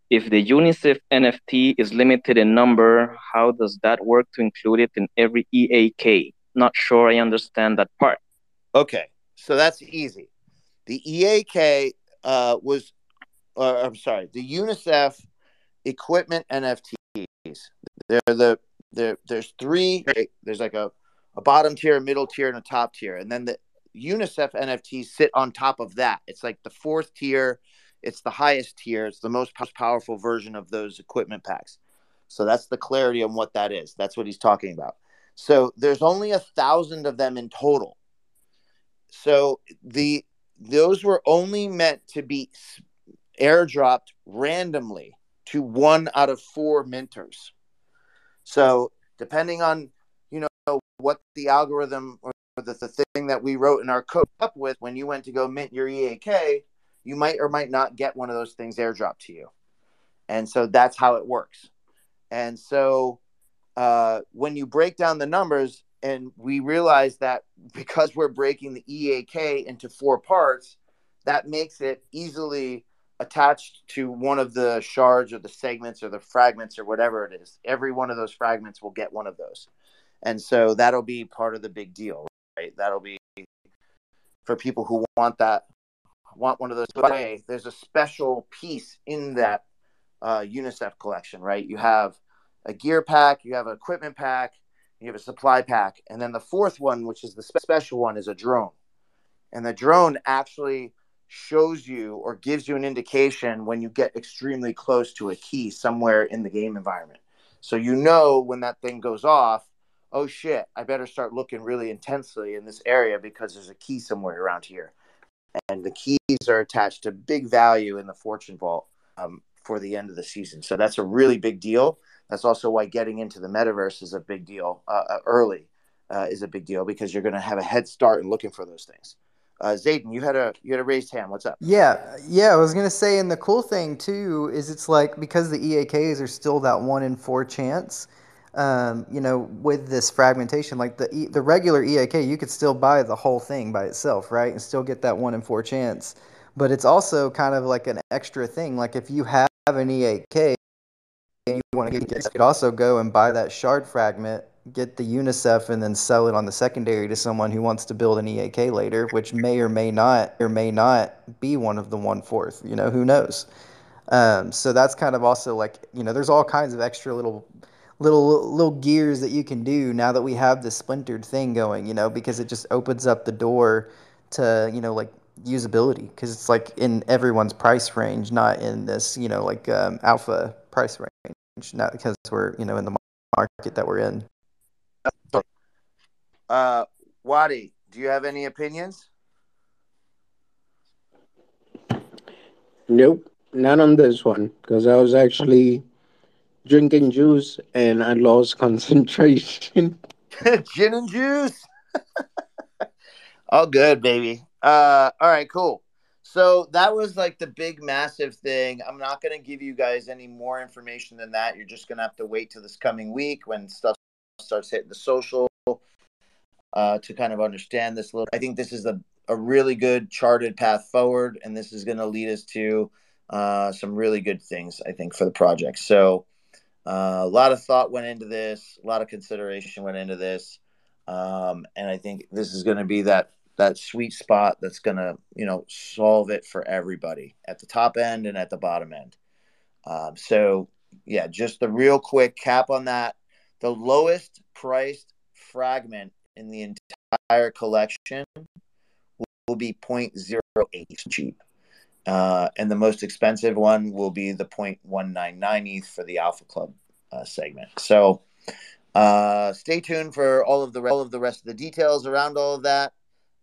if the UNICEF NFT is limited in number, how does that work to include it in every EAK? Not sure I understand that part. Okay, so that's easy. The EAK uh, was, uh, I'm sorry, the UNICEF equipment NFTs. They're the there. There's three. There's like a, a bottom tier, a middle tier, and a top tier, and then the UNICEF NFTs sit on top of that. It's like the fourth tier. It's the highest tier. It's the most powerful version of those equipment packs. So that's the clarity on what that is. That's what he's talking about. So there's only a thousand of them in total. So the those were only meant to be airdropped randomly to one out of four minters. So depending on you know what the algorithm or the, the thing that we wrote in our code up with when you went to go mint your EAK, you might or might not get one of those things airdropped to you. And so that's how it works. And so uh, when you break down the numbers, and we realize that because we're breaking the EAK into four parts, that makes it easily attached to one of the shards or the segments or the fragments or whatever it is. Every one of those fragments will get one of those. And so that'll be part of the big deal, right? That'll be for people who want that, want one of those. Way, there's a special piece in that uh, UNICEF collection, right? You have a gear pack, you have an equipment pack, you have a supply pack, and then the fourth one, which is the spe- special one, is a drone. And the drone actually shows you or gives you an indication when you get extremely close to a key somewhere in the game environment. So you know when that thing goes off, oh shit, I better start looking really intensely in this area because there's a key somewhere around here. And the keys are attached to big value in the fortune vault um, for the end of the season. So that's a really big deal. That's also why getting into the metaverse is a big deal uh, uh early. Uh, is a big deal because you're going to have a head start in looking for those things. Uh, Zayden, you had a you had a raised hand. What's up? Yeah, yeah. I was gonna say, and the cool thing too is it's like because the EAKs are still that one in four chance. Um, you know, with this fragmentation, like the the regular EAK, you could still buy the whole thing by itself, right, and still get that one in four chance. But it's also kind of like an extra thing. Like if you have an EAK you want to get, you could also go and buy that shard fragment get the UNICEF and then sell it on the secondary to someone who wants to build an EAK later, which may or may not or may not be one of the one fourth. You know, who knows? Um, so that's kind of also like you know, there's all kinds of extra little little little gears that you can do now that we have this splintered thing going. You know, because it just opens up the door to you know like usability because it's like in everyone's price range, not in this you know like um, alpha price range, not because we're you know in the market that we're in. Uh, Wadi, do you have any opinions? Nope, not on this one because I was actually drinking juice and I lost concentration. Gin and juice. all good, baby. Uh, all right, cool. So that was like the big, massive thing. I'm not going to give you guys any more information than that. You're just going to have to wait till this coming week when stuff starts hitting the social uh, to kind of understand this little. I think this is a, a really good charted path forward, and this is going to lead us to uh, some really good things, I think, for the project. So uh, a lot of thought went into this, a lot of consideration went into this, um, and I think this is going to be that that sweet spot that's going to you know solve it for everybody at the top end and at the bottom end. Um, so yeah, just the real quick cap on that. The lowest priced fragment in the entire collection will be 0.08 cheap. Uh, and the most expensive one will be the 0.199 ETH for the Alpha Club uh, segment. So uh, stay tuned for all of the all of the rest of the details around all of that.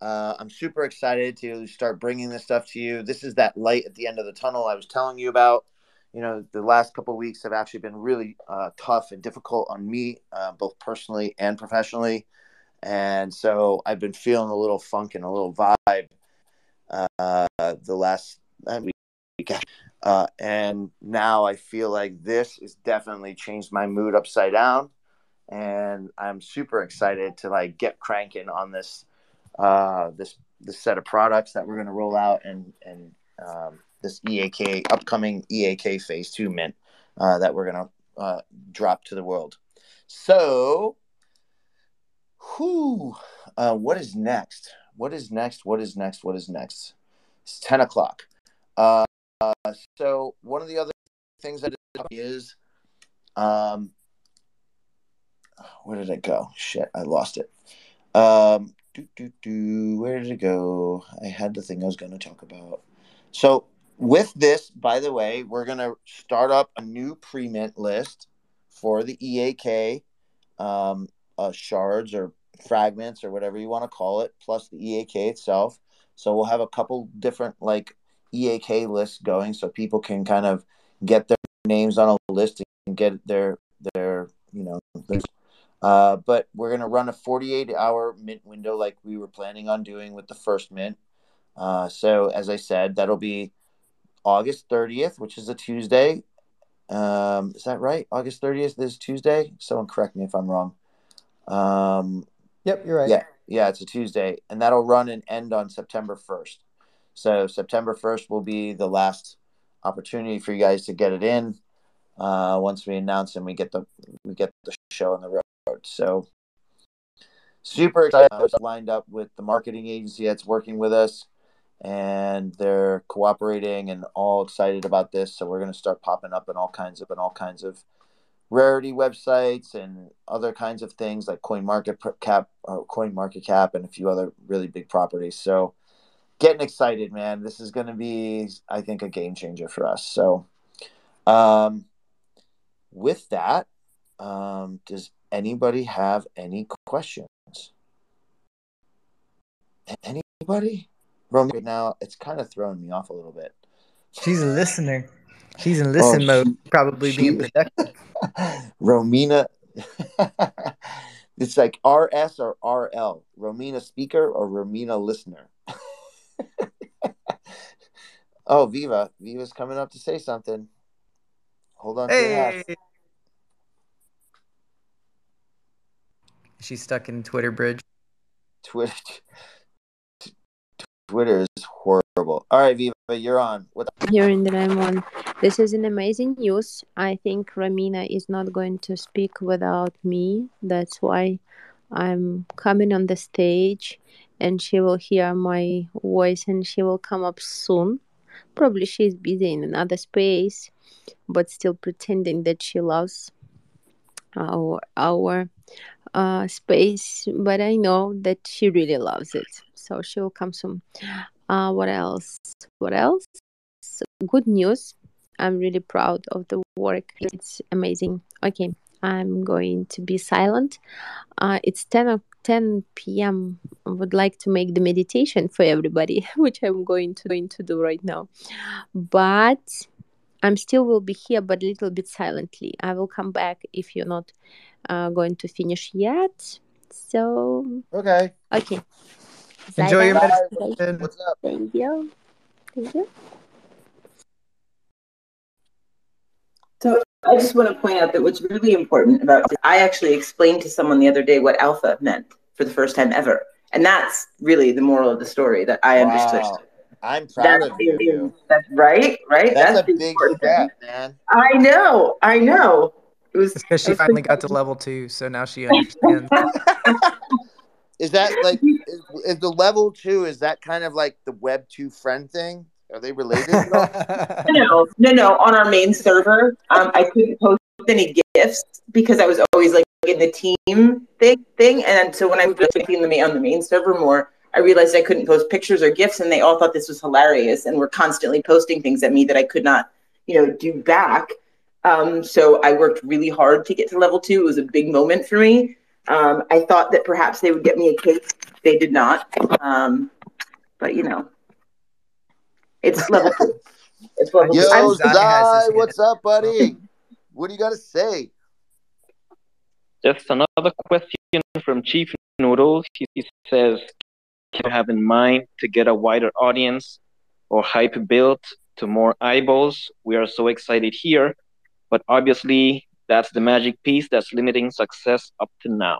Uh, I'm super excited to start bringing this stuff to you. This is that light at the end of the tunnel I was telling you about. You know, the last couple weeks have actually been really uh, tough and difficult on me, uh, both personally and professionally and so I've been feeling a little funk and a little vibe uh, the last week, uh, and now I feel like this has definitely changed my mood upside down, and I'm super excited to like get cranking on this uh, this this set of products that we're going to roll out and and um, this EAK upcoming EAK Phase Two mint uh, that we're going to uh, drop to the world. So Who? Uh, what is next? What is next? What is next? What is next? It's 10 o'clock. Uh, uh, so, one of the other things that is um, where did it go? Shit, I lost it. Um, do, do, do, where did it go? I had the thing I was going to talk about. So, with this, by the way, we're going to start up a new pre mint list for the EAK um, uh, shards or fragments or whatever you want to call it, plus the EAK itself. So we'll have a couple different like EAK lists going, so people can kind of get their names on a list and get their their you know. Uh, but we're gonna run a 48 hour mint window like we were planning on doing with the first mint. Uh, so as I said, that'll be August 30th, which is a Tuesday. Um, is that right? August 30th is Tuesday. Someone correct me if I'm wrong. Um, yep, you're right. Yeah, yeah, it's a Tuesday, and that'll run and end on September 1st. So September 1st will be the last opportunity for you guys to get it in. Uh, once we announce and we get the we get the show on the road. So super excited. I was lined up with the marketing agency that's working with us, and they're cooperating and all excited about this. So we're going to start popping up in all kinds of and all kinds of rarity websites and other kinds of things like coin market cap or coin market cap and a few other really big properties so getting excited man this is going to be i think a game changer for us so um, with that um, does anybody have any questions? Anybody? Romina, now it's kind of throwing me off a little bit. She's a listener. She's in listen Oh, mode, she- probably she- being productive. Romina. it's like RS or RL. Romina speaker or Romina listener. oh, Viva. Viva's coming up to say something. Hold on to your hats. Hey. She's stuck in Twitter bridge. Twitter. Twitter is horrible. All right, Viva, you're on. What You're in the line one. This is an amazing news. I think Ramina is not going to speak without me. That's why I'm coming on the stage and she will hear my voice and she will come up soon. Probably she's busy in another space, but still pretending that she loves our our uh, space. But I know that she really loves it. So she will come soon. Uh, what else? What else? good news. I'm really proud of the work. It's amazing. Okay, I'm going to be silent. Uh, it's 10, o- 10 p.m. I would like to make the meditation for everybody, which I'm going to going to do right now. But I'm still will be here, but a little bit silently. I will come back if you're not uh, going to finish yet. So Okay. okay. Enjoy your meditation. What's up? Thank you. Thank you. So I just want to point out that what's really important about I actually explained to someone the other day what alpha meant for the first time ever. And that's really the moral of the story that I understood. Wow. I'm proud That's, of you. that's right, right? That's, a big important step, man. I know, I know. It was because she was finally got to level two, so now she understands. Is that like is, is the level two? Is that kind of like the Web two friend thing? Are they related? at all? no, no, no. On our main server, um, I couldn't post any GIFs because I was always like in the team thing. Thing, and so when I moved to being the main on the main server more, I realized I couldn't post pictures or GIFs, and they all thought this was hilarious and were constantly posting things at me that I could not, you know, do back. Um, so I worked really hard to get to level two. It was a big moment for me. Um, I thought that perhaps they would get me a cake. They did not. Um, but you know, it's level two. It's level Yo, two. I'm- Zai has Zai, his what's up, buddy? What do you got to say? Just another question from Chief Noodles. He, he says, "Do you have in mind to get a wider audience or hype built to more eyeballs? We are so excited here, but obviously that's the magic piece that's limiting success up to now."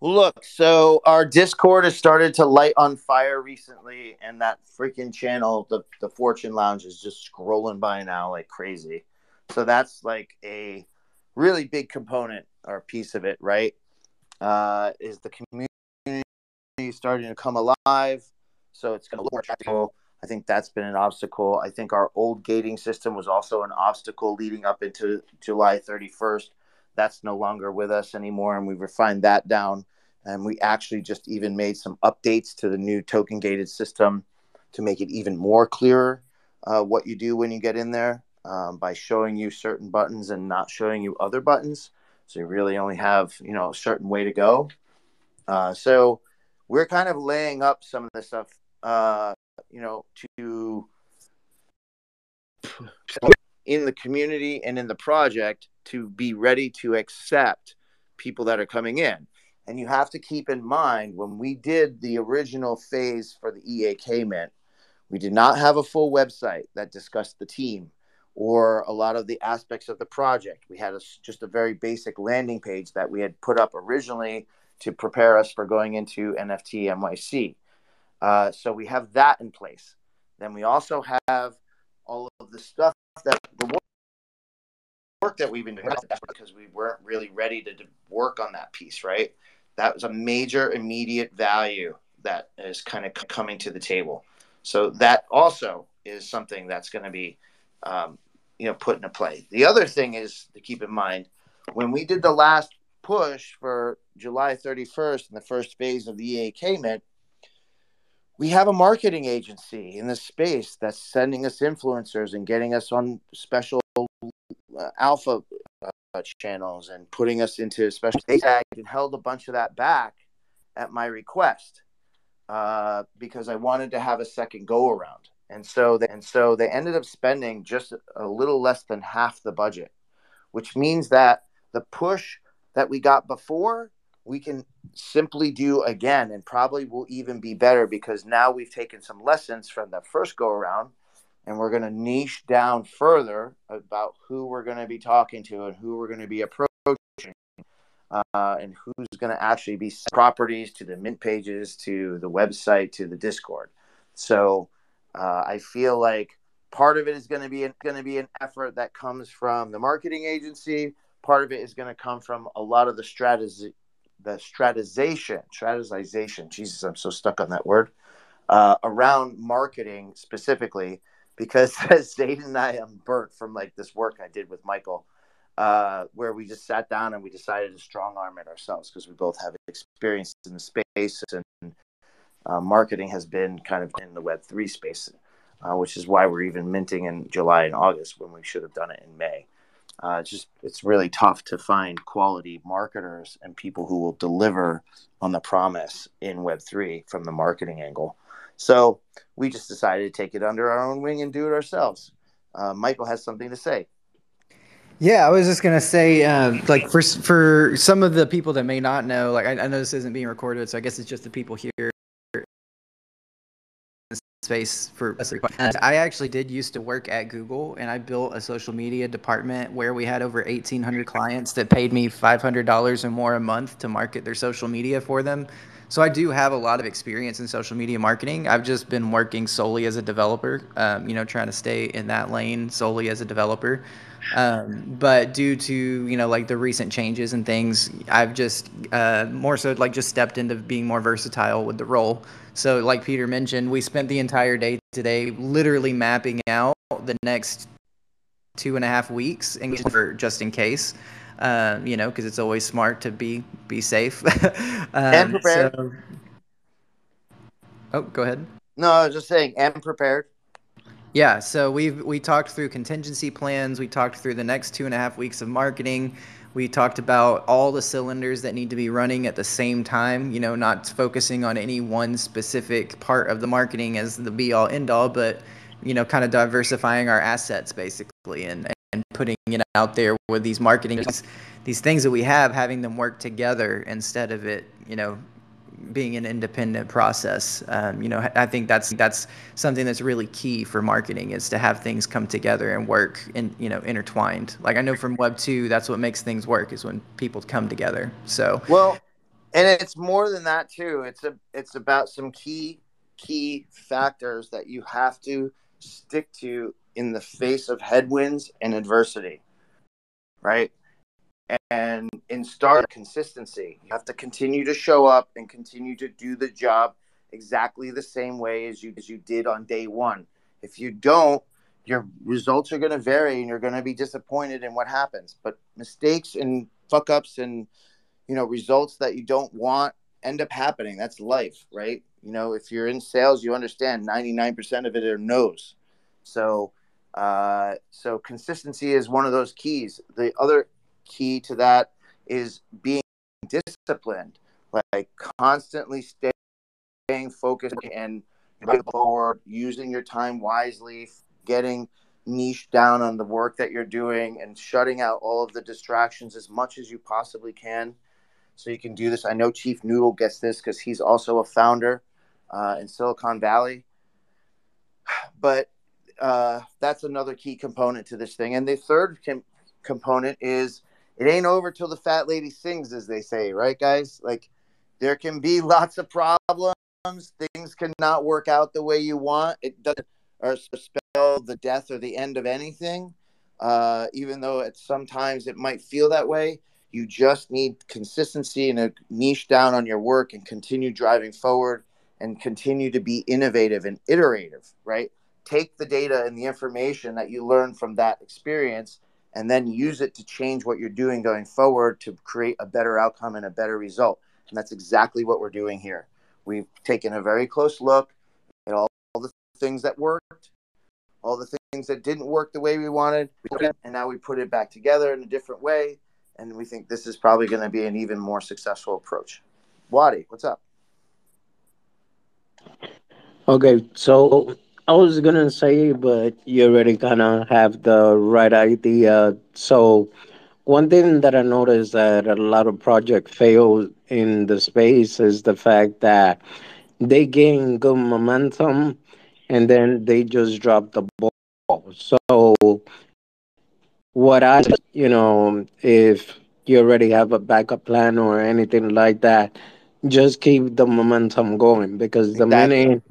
Look, so our Discord has started to light on fire recently, and that freaking channel, the the Fortune Lounge, is just scrolling by now like crazy. So that's like a really big component or piece of it, right? Uh, is the community starting to come alive? So it's going to look more attractive. I think that's been an obstacle. I think our old gating system was also an obstacle leading up into July 31st. That's no longer with us anymore, and we've refined that down. And we actually just even made some updates to the new token gated system to make it even more clearer uh, what you do when you get in there um, by showing you certain buttons and not showing you other buttons. So you really only have you know a certain way to go. Uh, so we're kind of laying up some of this stuff, uh, you know, to in the community and in the project to be ready to accept people that are coming in. And you have to keep in mind when we did the original phase for the EAK Mint, we did not have a full website that discussed the team or a lot of the aspects of the project. We had a, just a very basic landing page that we had put up originally to prepare us for going into NFT NYC. Uh, so we have that in place. Then we also have all of the stuff that the work, work that we've been doing because we weren't really ready to d- work on that piece, right? That was a major immediate value that is kind of coming to the table. So that also is something that's going to be, um, you know, put into play. The other thing is to keep in mind when we did the last push for July 31st in the first phase of the EAK Mint, we have a marketing agency in this space that's sending us influencers and getting us on special uh, alpha uh, channels and putting us into special they and held a bunch of that back at my request uh, because I wanted to have a second go around. And so they, and so they ended up spending just a little less than half the budget, which means that the push that we got before we can simply do again and probably will even be better because now we've taken some lessons from the first go around and we're going to niche down further about who we're going to be talking to and who we're going to be approaching uh, and who's going to actually be properties to the mint pages to the website to the discord. So uh, i feel like part of it is going to be going to be an effort that comes from the marketing agency part of it is going to come from a lot of the strategy the strategization strategization jesus i'm so stuck on that word uh, around marketing specifically because as Zayden and I am burnt from like this work I did with Michael, uh, where we just sat down and we decided to strong arm it ourselves because we both have experience in the space and uh, marketing has been kind of in the Web three space, uh, which is why we're even minting in July and August when we should have done it in May. Uh, it's just it's really tough to find quality marketers and people who will deliver on the promise in Web three from the marketing angle. So we just decided to take it under our own wing and do it ourselves. Uh, Michael has something to say. Yeah, I was just gonna say, uh, like for for some of the people that may not know, like I, I know this isn't being recorded, so I guess it's just the people here space for I actually did used to work at Google and I built a social media department where we had over 1800 clients that paid me $500 or more a month to market their social media for them. So I do have a lot of experience in social media marketing. I've just been working solely as a developer, um, you know, trying to stay in that lane solely as a developer. Um, but due to you know like the recent changes and things, I've just uh, more so like just stepped into being more versatile with the role. So like Peter mentioned, we spent the entire day today literally mapping out the next two and a half weeks, and for just in case uh, you know, because it's always smart to be be safe. um, and prepared. So... Oh, go ahead. No, I was just saying, and prepared. Yeah, so we've we talked through contingency plans. We talked through the next two and a half weeks of marketing. We talked about all the cylinders that need to be running at the same time. You know, not focusing on any one specific part of the marketing as the be all end all, but you know, kind of diversifying our assets basically and and putting it out there with these marketing these, these things that we have having them work together instead of it you know being an independent process um, you know i think that's that's something that's really key for marketing is to have things come together and work and you know intertwined. Like i know from web 2 that's what makes things work is when people come together. So well and it's more than that too. It's a it's about some key key factors that you have to stick to in the face of headwinds and adversity, right? And in start consistency, you have to continue to show up and continue to do the job exactly the same way as you as you did on day one. If you don't, your results are going to vary and you're going to be disappointed in what happens. But mistakes and fuck ups and you know results that you don't want end up happening. That's life, right? You know, if you're in sales, you understand 99% of it are no's. So uh, so consistency is one of those keys. The other key to that is being disciplined, like constantly staying focused and forward, using your time wisely, getting niche down on the work that you're doing and shutting out all of the distractions as much as you possibly can so you can do this. I know Chief Noodle gets this because he's also a founder uh, in Silicon Valley. But uh, that's another key component to this thing. And the third com- component is it ain't over till the fat lady sings, as they say, right, guys? Like there can be lots of problems. Things cannot work out the way you want. It doesn't or spell the death or the end of anything. Uh, even though it sometimes it might feel that way, you just need consistency and a niche down on your work and continue driving forward and continue to be innovative and iterative, right? take the data and the information that you learn from that experience and then use it to change what you're doing going forward to create a better outcome and a better result. And that's exactly what we're doing here. We've taken a very close look at all, all the things that worked, all the things that didn't work the way we wanted, and now we put it back together in a different way and we think this is probably going to be an even more successful approach. Wadi, what's up? Okay, so I was gonna say, but you already kind of have the right idea. So one thing that I noticed that a lot of project fail in the space is the fact that they gain good momentum and then they just drop the ball. So what I, you know, if you already have a backup plan or anything like that, just keep the momentum going because the Exactly. minute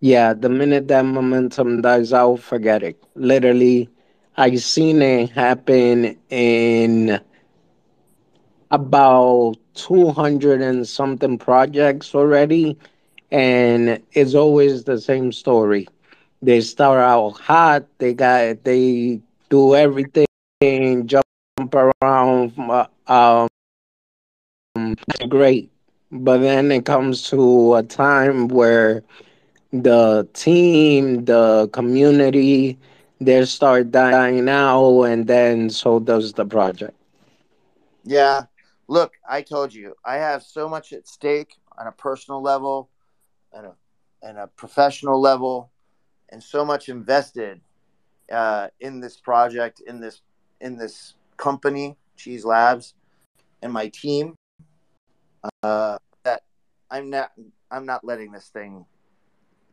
yeah, the minute that momentum dies out, forget it. Literally, I seen it happen in about 200 and something projects already, and it's always the same story. They start out hot, they got they do everything, jump around, uh, um, great. But then it comes to a time where the team, the community, they start dying out, and then so does the project. Yeah. Look, I told you, I have so much at stake on a personal level and a, and a professional level, and so much invested uh, in this project, in this in this company, Cheese Labs, and my team. Uh, that I'm not I'm not letting this thing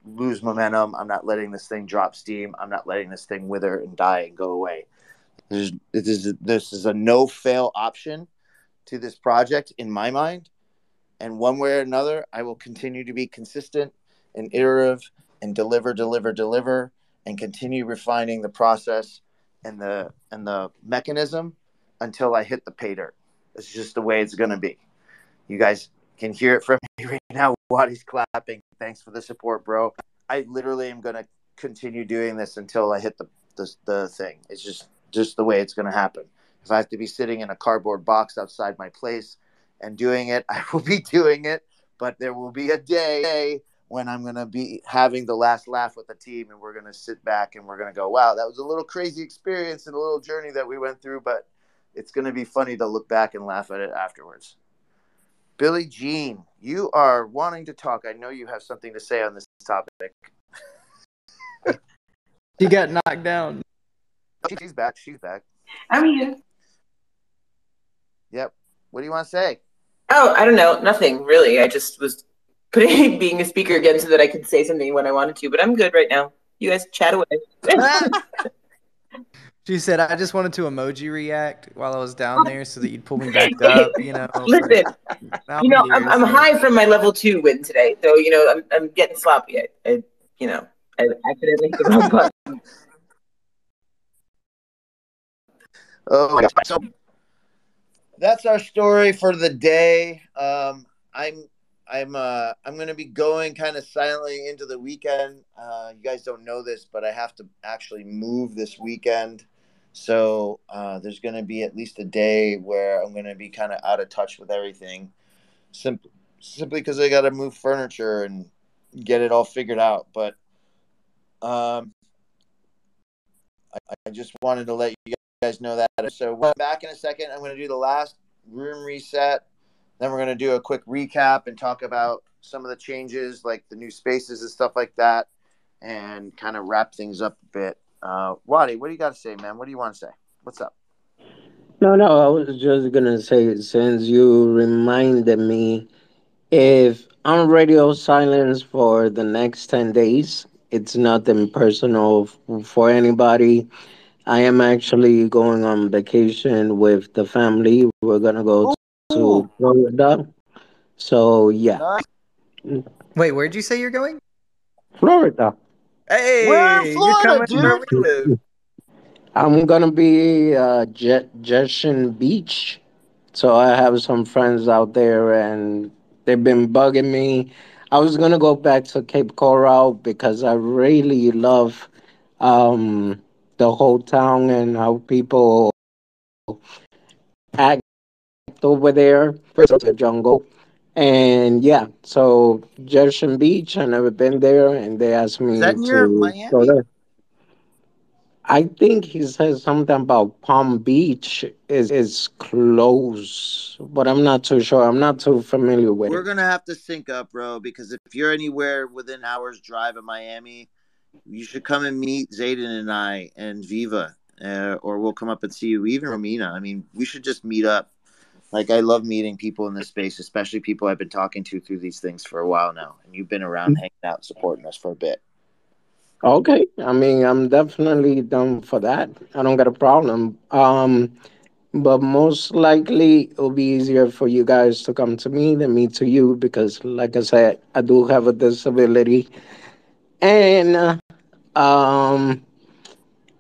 lose momentum. I'm not letting this thing drop steam. I'm not letting this thing wither and die and go away. This is this is a no fail option to this project in my mind, and one way or another, I will continue to be consistent and iterative and deliver, deliver, deliver, and continue refining the process and the and the mechanism until I hit the pay dirt. It's just the way it's gonna be. You guys can hear it from me now. Wadi's clapping. Thanks for the support, bro. I literally am gonna continue doing this until I hit the the, the thing. It's just just the way it's gonna happen. If I have to be sitting in a cardboard box outside my place and doing it, I will be doing it. But there will be a day when I'm gonna be having the last laugh with the team, and we're gonna sit back and we're gonna go, "Wow, that was a little crazy experience and a little journey that we went through." But it's gonna be funny to look back and laugh at it afterwards. Billy Jean, you are wanting to talk. I know you have something to say on this topic. He got knocked down. She's back. She's back. I'm here. Yep. What do you want to say? Oh, I don't know. Nothing really. I just was putting being a speaker again so that I could say something when I wanted to, but I'm good right now. You guys chat away. She said, "I just wanted to emoji react while I was down there so that you'd pull me back up." You know. Listen, you know, I'm, I'm high from my level two win today, so you know, I'm, I'm getting sloppy. I, I, you know, I accidentally hit the wrong button. Oh, my gosh. so that's our story for the day. Um, I'm I'm uh I'm gonna be going kind of silently into the weekend. Uh, you guys don't know this, but I have to actually move this weekend. So uh, there's gonna be at least a day where I'm gonna be kind of out of touch with everything, simply simply because I got to move furniture and get it all figured out. But um, I, I just wanted to let you guys know that. So we're back in a second. I'm going to do the last room reset. Then we're going to do a quick recap and talk about some of the changes, like the new spaces and stuff like that, and kind of wrap things up a bit. Uh, Wadi, what do you got to say, man? What do you want to say? What's up? No, no, I was just gonna say since you reminded me, if I'm radio silence for the next 10 days, it's nothing personal for anybody. I am actually going on vacation with the family. We're gonna go to Florida. So yeah. Wait, where'd you say you're going? Florida. Hey, We're in you're Florida, coming where dude. we live. I'm gonna be uh Jet Jetson Beach. So I have some friends out there and they've been bugging me. I was gonna go back to Cape Coral because I really love um the whole town and how people act over there. First of the jungle. And yeah, so Jetson Beach, I never been there and they asked Is that me near to go there. I think he said something about Palm Beach is is close, but I'm not too sure. I'm not too familiar with it. We're it. gonna have to sync up, bro, because if you're anywhere within hours drive of Miami, you should come and meet Zayden and I and Viva, uh, or we'll come up and see you. Even Romina. I mean, we should just meet up. Like I love meeting people in this space, especially people I've been talking to through these things for a while now, and you've been around hanging out, supporting us for a bit. Okay, I mean, I'm definitely down for that. I don't got a problem. Um, but most likely it'll be easier for you guys to come to me than me to you because, like I said, I do have a disability, and uh, um,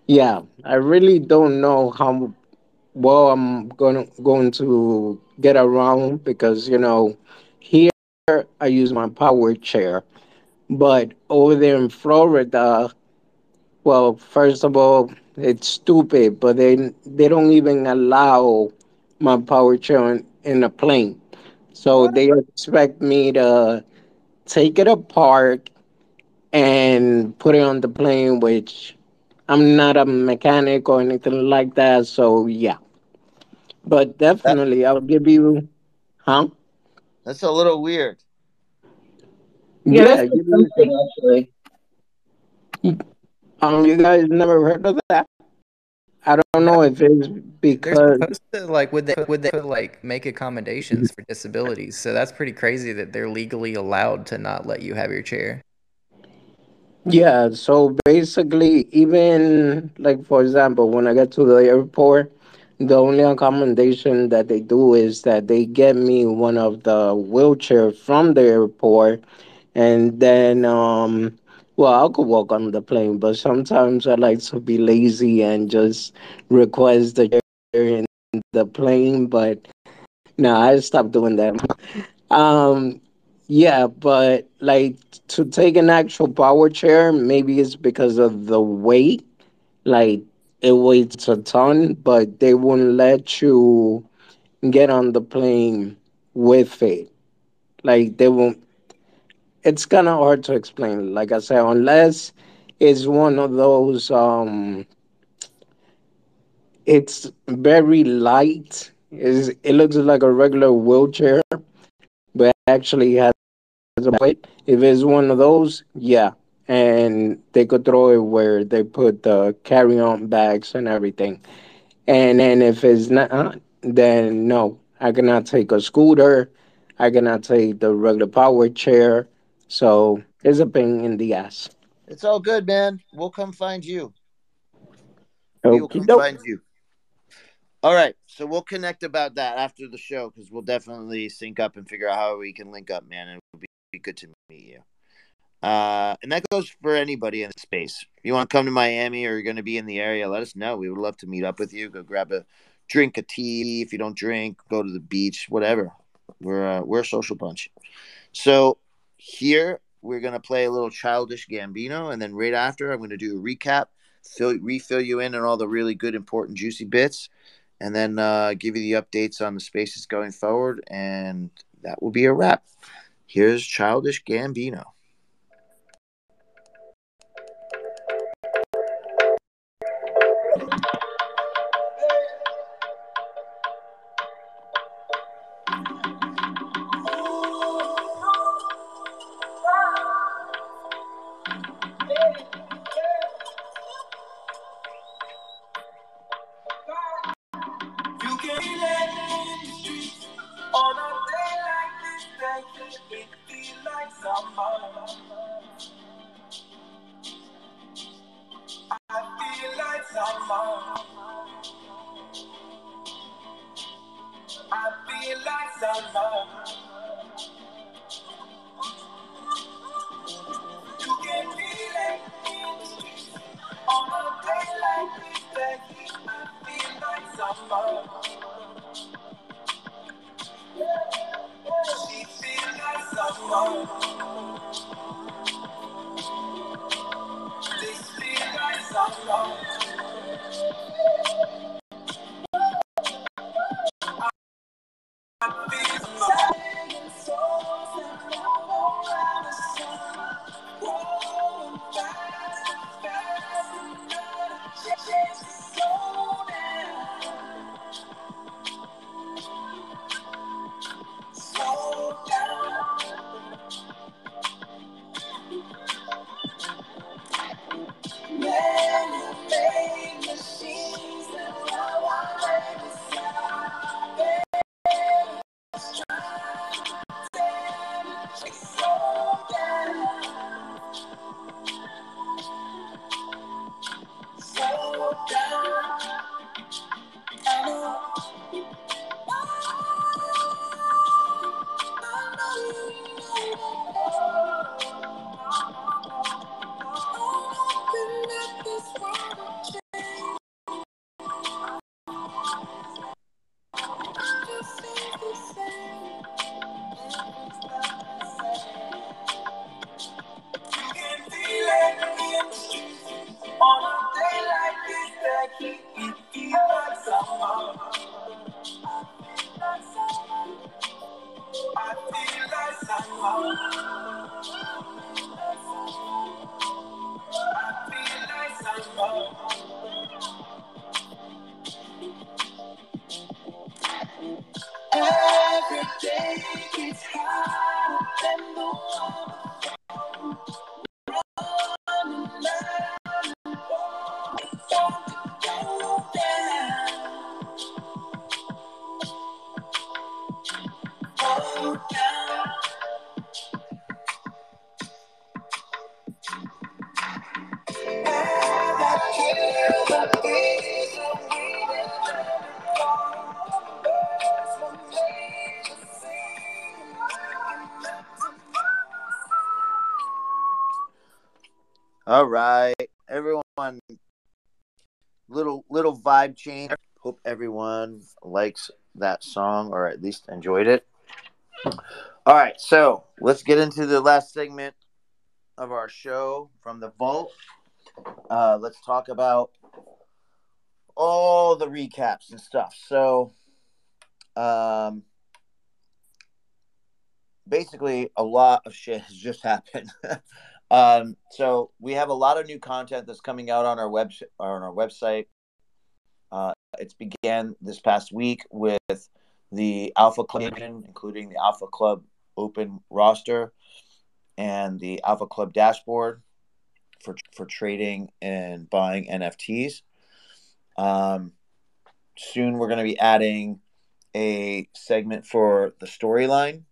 yeah, I really don't know how well I'm going to, going to get around because you know here I use my power chair, but over there in Florida Well, first of all, it's stupid, but they they don't even allow my power chair in, in a plane. So they expect me to take it apart and put it on the plane, which I'm not a mechanic or anything like that. So yeah, but That definitely I'll give you, huh? that's a little weird. Yeah, Yeah, you. actually. Um, you guys never heard of that? I don't know if it's They're because supposed to like would they would they like make accommodations for disabilities? So that's pretty crazy that they're legally allowed to not let you have your chair. Yeah, so basically, even like for example, when I get to the airport, the only accommodation that they do is that they get me one of the wheelchair from the airport, and then um, well, I could walk on the plane, but sometimes I like to be lazy and just request the chair in the plane. But no, I stopped doing that. Um, yeah, but like to take an actual power chair, maybe it's because of the weight. Like it weighs a ton, but they won't let you get on the plane with it. Like they won't. It's kind of hard to explain. Like I said, unless it's one of those. Um, it's very light. Is it looks like a regular wheelchair, but actually has a weight. If it's one of those, yeah. And they could throw it where they put the carry on bags and everything. And then if it's not, then no. I cannot take a scooter. I cannot take the regular power chair. So it's a pain in the ass. It's all good, man. We'll come find you. We will come find you. All right, so we'll connect about that after the show because we'll definitely sync up and figure out how we can link up, man. It would be good to meet you. Uh, and that goes for anybody in the space. If you want to come to Miami or you're going to be in the area, let us know. We would love to meet up with you. Go grab a drink, a tea. If you don't drink, go to the beach, whatever. We're uh, we're a social bunch. So here we're gonna play a little childish Gambino, and then right after I'm gonna do a recap, fill refill you in on all the really good, important, juicy bits, and then uh, give you the updates on the spaces going forward, and that will be a wrap. Here's childish Gambino. Vibe change. Hope everyone likes that song or at least enjoyed it. All right, so let's get into the last segment of our show from the vault. Uh, let's talk about all the recaps and stuff. So, um, basically, a lot of shit has just happened. um, so we have a lot of new content that's coming out on our web on our website. It's began this past week with the Alpha Club, including the Alpha Club Open roster and the Alpha Club dashboard for for trading and buying NFTs. Um, soon we're going to be adding a segment for the storyline,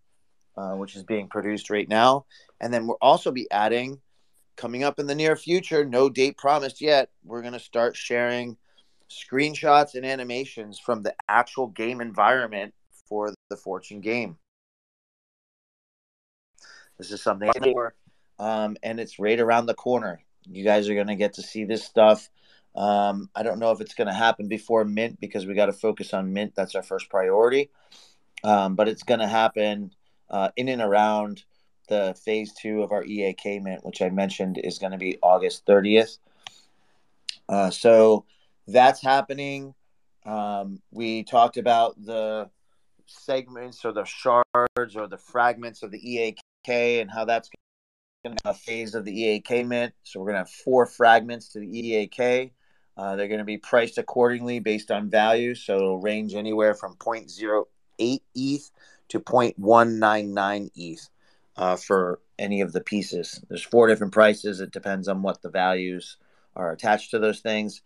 uh, which is being produced right now, and then we'll also be adding, coming up in the near future, no date promised yet. We're going to start sharing screenshots and animations from the actual game environment for the Fortune game. This is something, um, and it's right around the corner. You guys are going to get to see this stuff. Um, I don't know if it's going to happen before Mint because we got to focus on Mint. That's our first priority. Um, but it's going to happen uh, in and around the phase two of our EAK Mint, which I mentioned is going to be August 30th. Uh, so that's happening. Um, we talked about the segments or the shards or the fragments of the EAK and how that's going to be a phase of the EAK mint. So we're going to have four fragments to the EAK. Uh, they're going to be priced accordingly based on value. So it'll range anywhere from 0.08 ETH to 0.199 ETH uh, for any of the pieces. There's four different prices. It depends on what the values are attached to those things.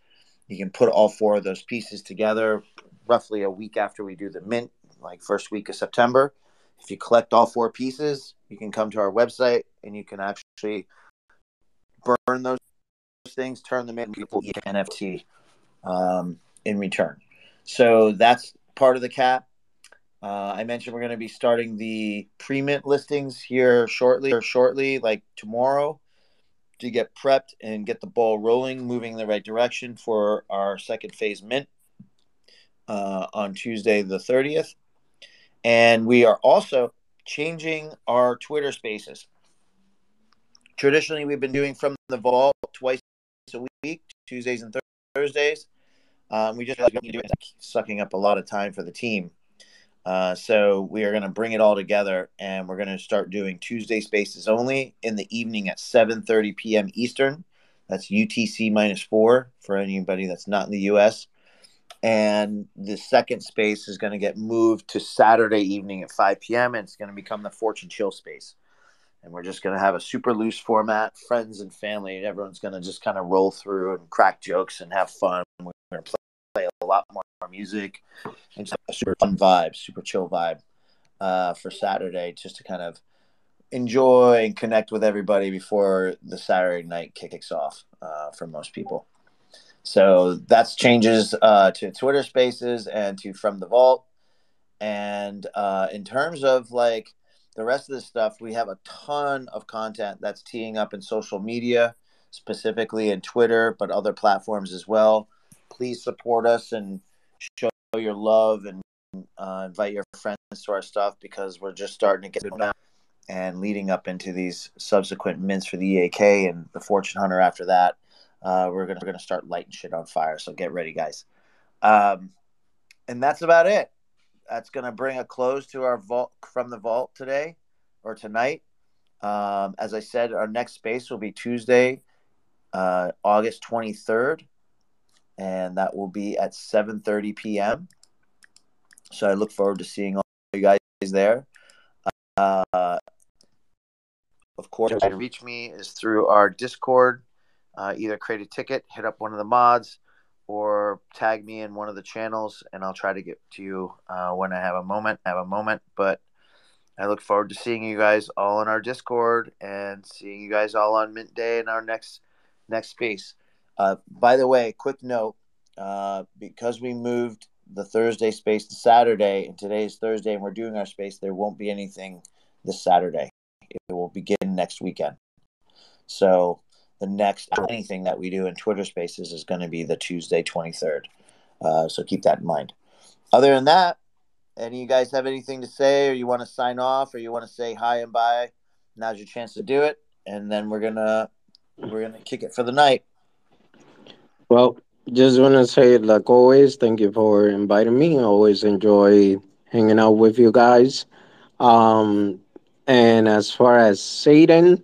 You can put all four of those pieces together roughly a week after we do the mint, like first week of September. If you collect all four pieces, you can come to our website and you can actually burn those things, turn them into people NFT um, in return. So that's part of the cap. Uh, I mentioned we're going to be starting the pre-mint listings here shortly, or shortly, like tomorrow, to get prepped and get the ball rolling, moving in the right direction for our second phase mint uh, on Tuesday the thirtieth. And we are also changing our Twitter Spaces. Traditionally, we've been doing from the vault twice a week, Tuesdays and Thursdays. Um, we just we sucking up a lot of time for the team. Uh, so we are going to bring it all together, and we're going to start doing Tuesday spaces only in the evening at 7:30 p.m. Eastern. That's UTC minus four for anybody that's not in the U.S. And the second space is going to get moved to Saturday evening at 5 p.m. and it's going to become the Fortune Chill space and we're just going to have a super loose format friends and family everyone's going to just kind of roll through and crack jokes and have fun we're going to play, a lot more music and just a super fun vibe super chill vibe uh, for saturday just to kind of enjoy and connect with everybody before the saturday night kicks off uh, for most people so that's changes uh, to twitter spaces and to from the vault and uh, in terms of like the rest of the stuff, we have a ton of content that's teeing up in social media, specifically in Twitter, but other platforms as well. Please support us and show your love and uh, invite your friends to our stuff because we're just starting to get it and leading up into these subsequent mints for the EAK and the Fortune Hunter after that. Uh, we're gonna we're gonna start lighting shit on fire. So get ready, guys. Um, and that's about it that's going to bring a close to our vault from the vault today or tonight. Um, as I said, our next space will be Tuesday, uh, August 23rd, and that will be at 7:30 p.m. So I look forward to seeing all you guys there. Uh, of course, to reach me is through our Discord. Uh, either create a ticket, hit up one of the mods, or tag me in one of the channels and I'll try to get to you uh, when I have a moment. Have a moment, but I look forward to seeing you guys all in our Discord and seeing you guys all on Mint Day in our next next space. Uh, by the way, quick note: uh, because we moved the Thursday space to Saturday, and today is Thursday, and we're doing our space, there won't be anything this Saturday. It will begin next weekend. So the next anything that we do in Twitter Spaces is going to be the Tuesday 23rd. Uh, so keep that in mind. Other than that, any of you guys have anything to say, or you want to sign off, or you want to say hi and bye? Now's your chance to do it, and then we're gonna we're gonna kick it for the night. Well, just want to say, like always, thank you for inviting me. I always enjoy hanging out with you guys. Um, and as far as Zadan,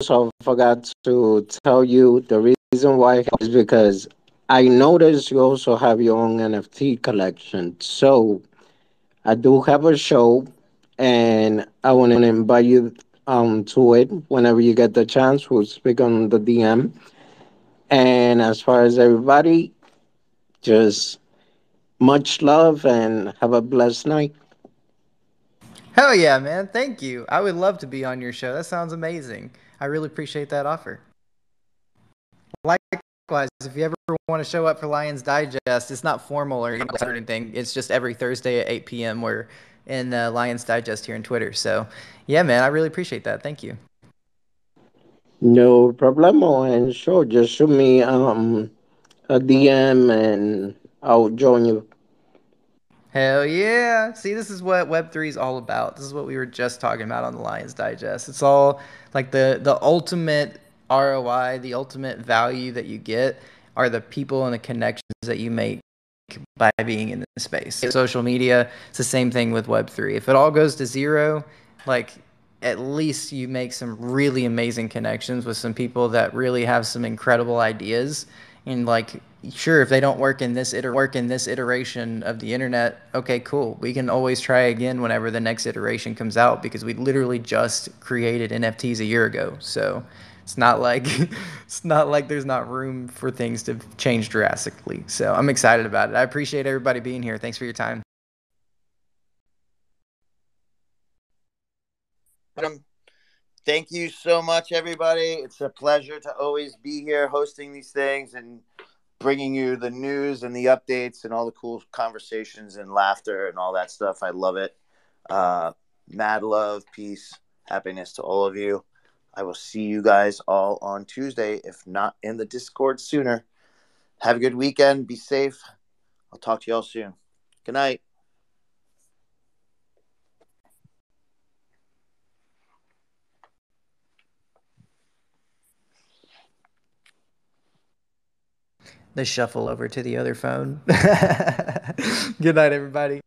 also forgot to tell you the reason why is because I noticed you also have your own NFT collection. So I do have a show, and I want to invite you um to it whenever you get the chance. We'll speak on the DM. And as far as everybody, just much love and have a blessed night. Hell yeah, man. Thank you. I would love to be on your show. That sounds amazing. I really appreciate that offer. Likewise, if you ever want to show up for Lions Digest, it's not formal or anything. It's just every Thursday at 8 p.m. We're in uh, Lions Digest here in Twitter. So, yeah, man, I really appreciate that. Thank you. No problemo. And sure, just shoot me um a DM and I'll join you. Hell yeah. See, this is what Web3 is all about. This is what we were just talking about on the Lions Digest. It's all like the the ultimate ROI, the ultimate value that you get are the people and the connections that you make by being in this space. Social media, it's the same thing with Web3. If it all goes to zero, like at least you make some really amazing connections with some people that really have some incredible ideas. And like sure if they don't work in this iter- work in this iteration of the internet okay cool. We can always try again whenever the next iteration comes out because we literally just created nfts a year ago. So it's not like it's not like there's not room for things to change drastically. So i'm excited about it. I appreciate everybody being here. Thanks for your time Thank you so much, everybody. It's a pleasure to always be here hosting these things and bringing you the news and the updates and all the cool conversations and laughter and all that stuff. I love it. Uh, mad love, peace, happiness to all of you. I will see you guys all on Tuesday, if not in the Discord sooner. Have a good weekend. Be safe. I'll talk to you all soon. Good night. The shuffle over to the other phone. Good night everybody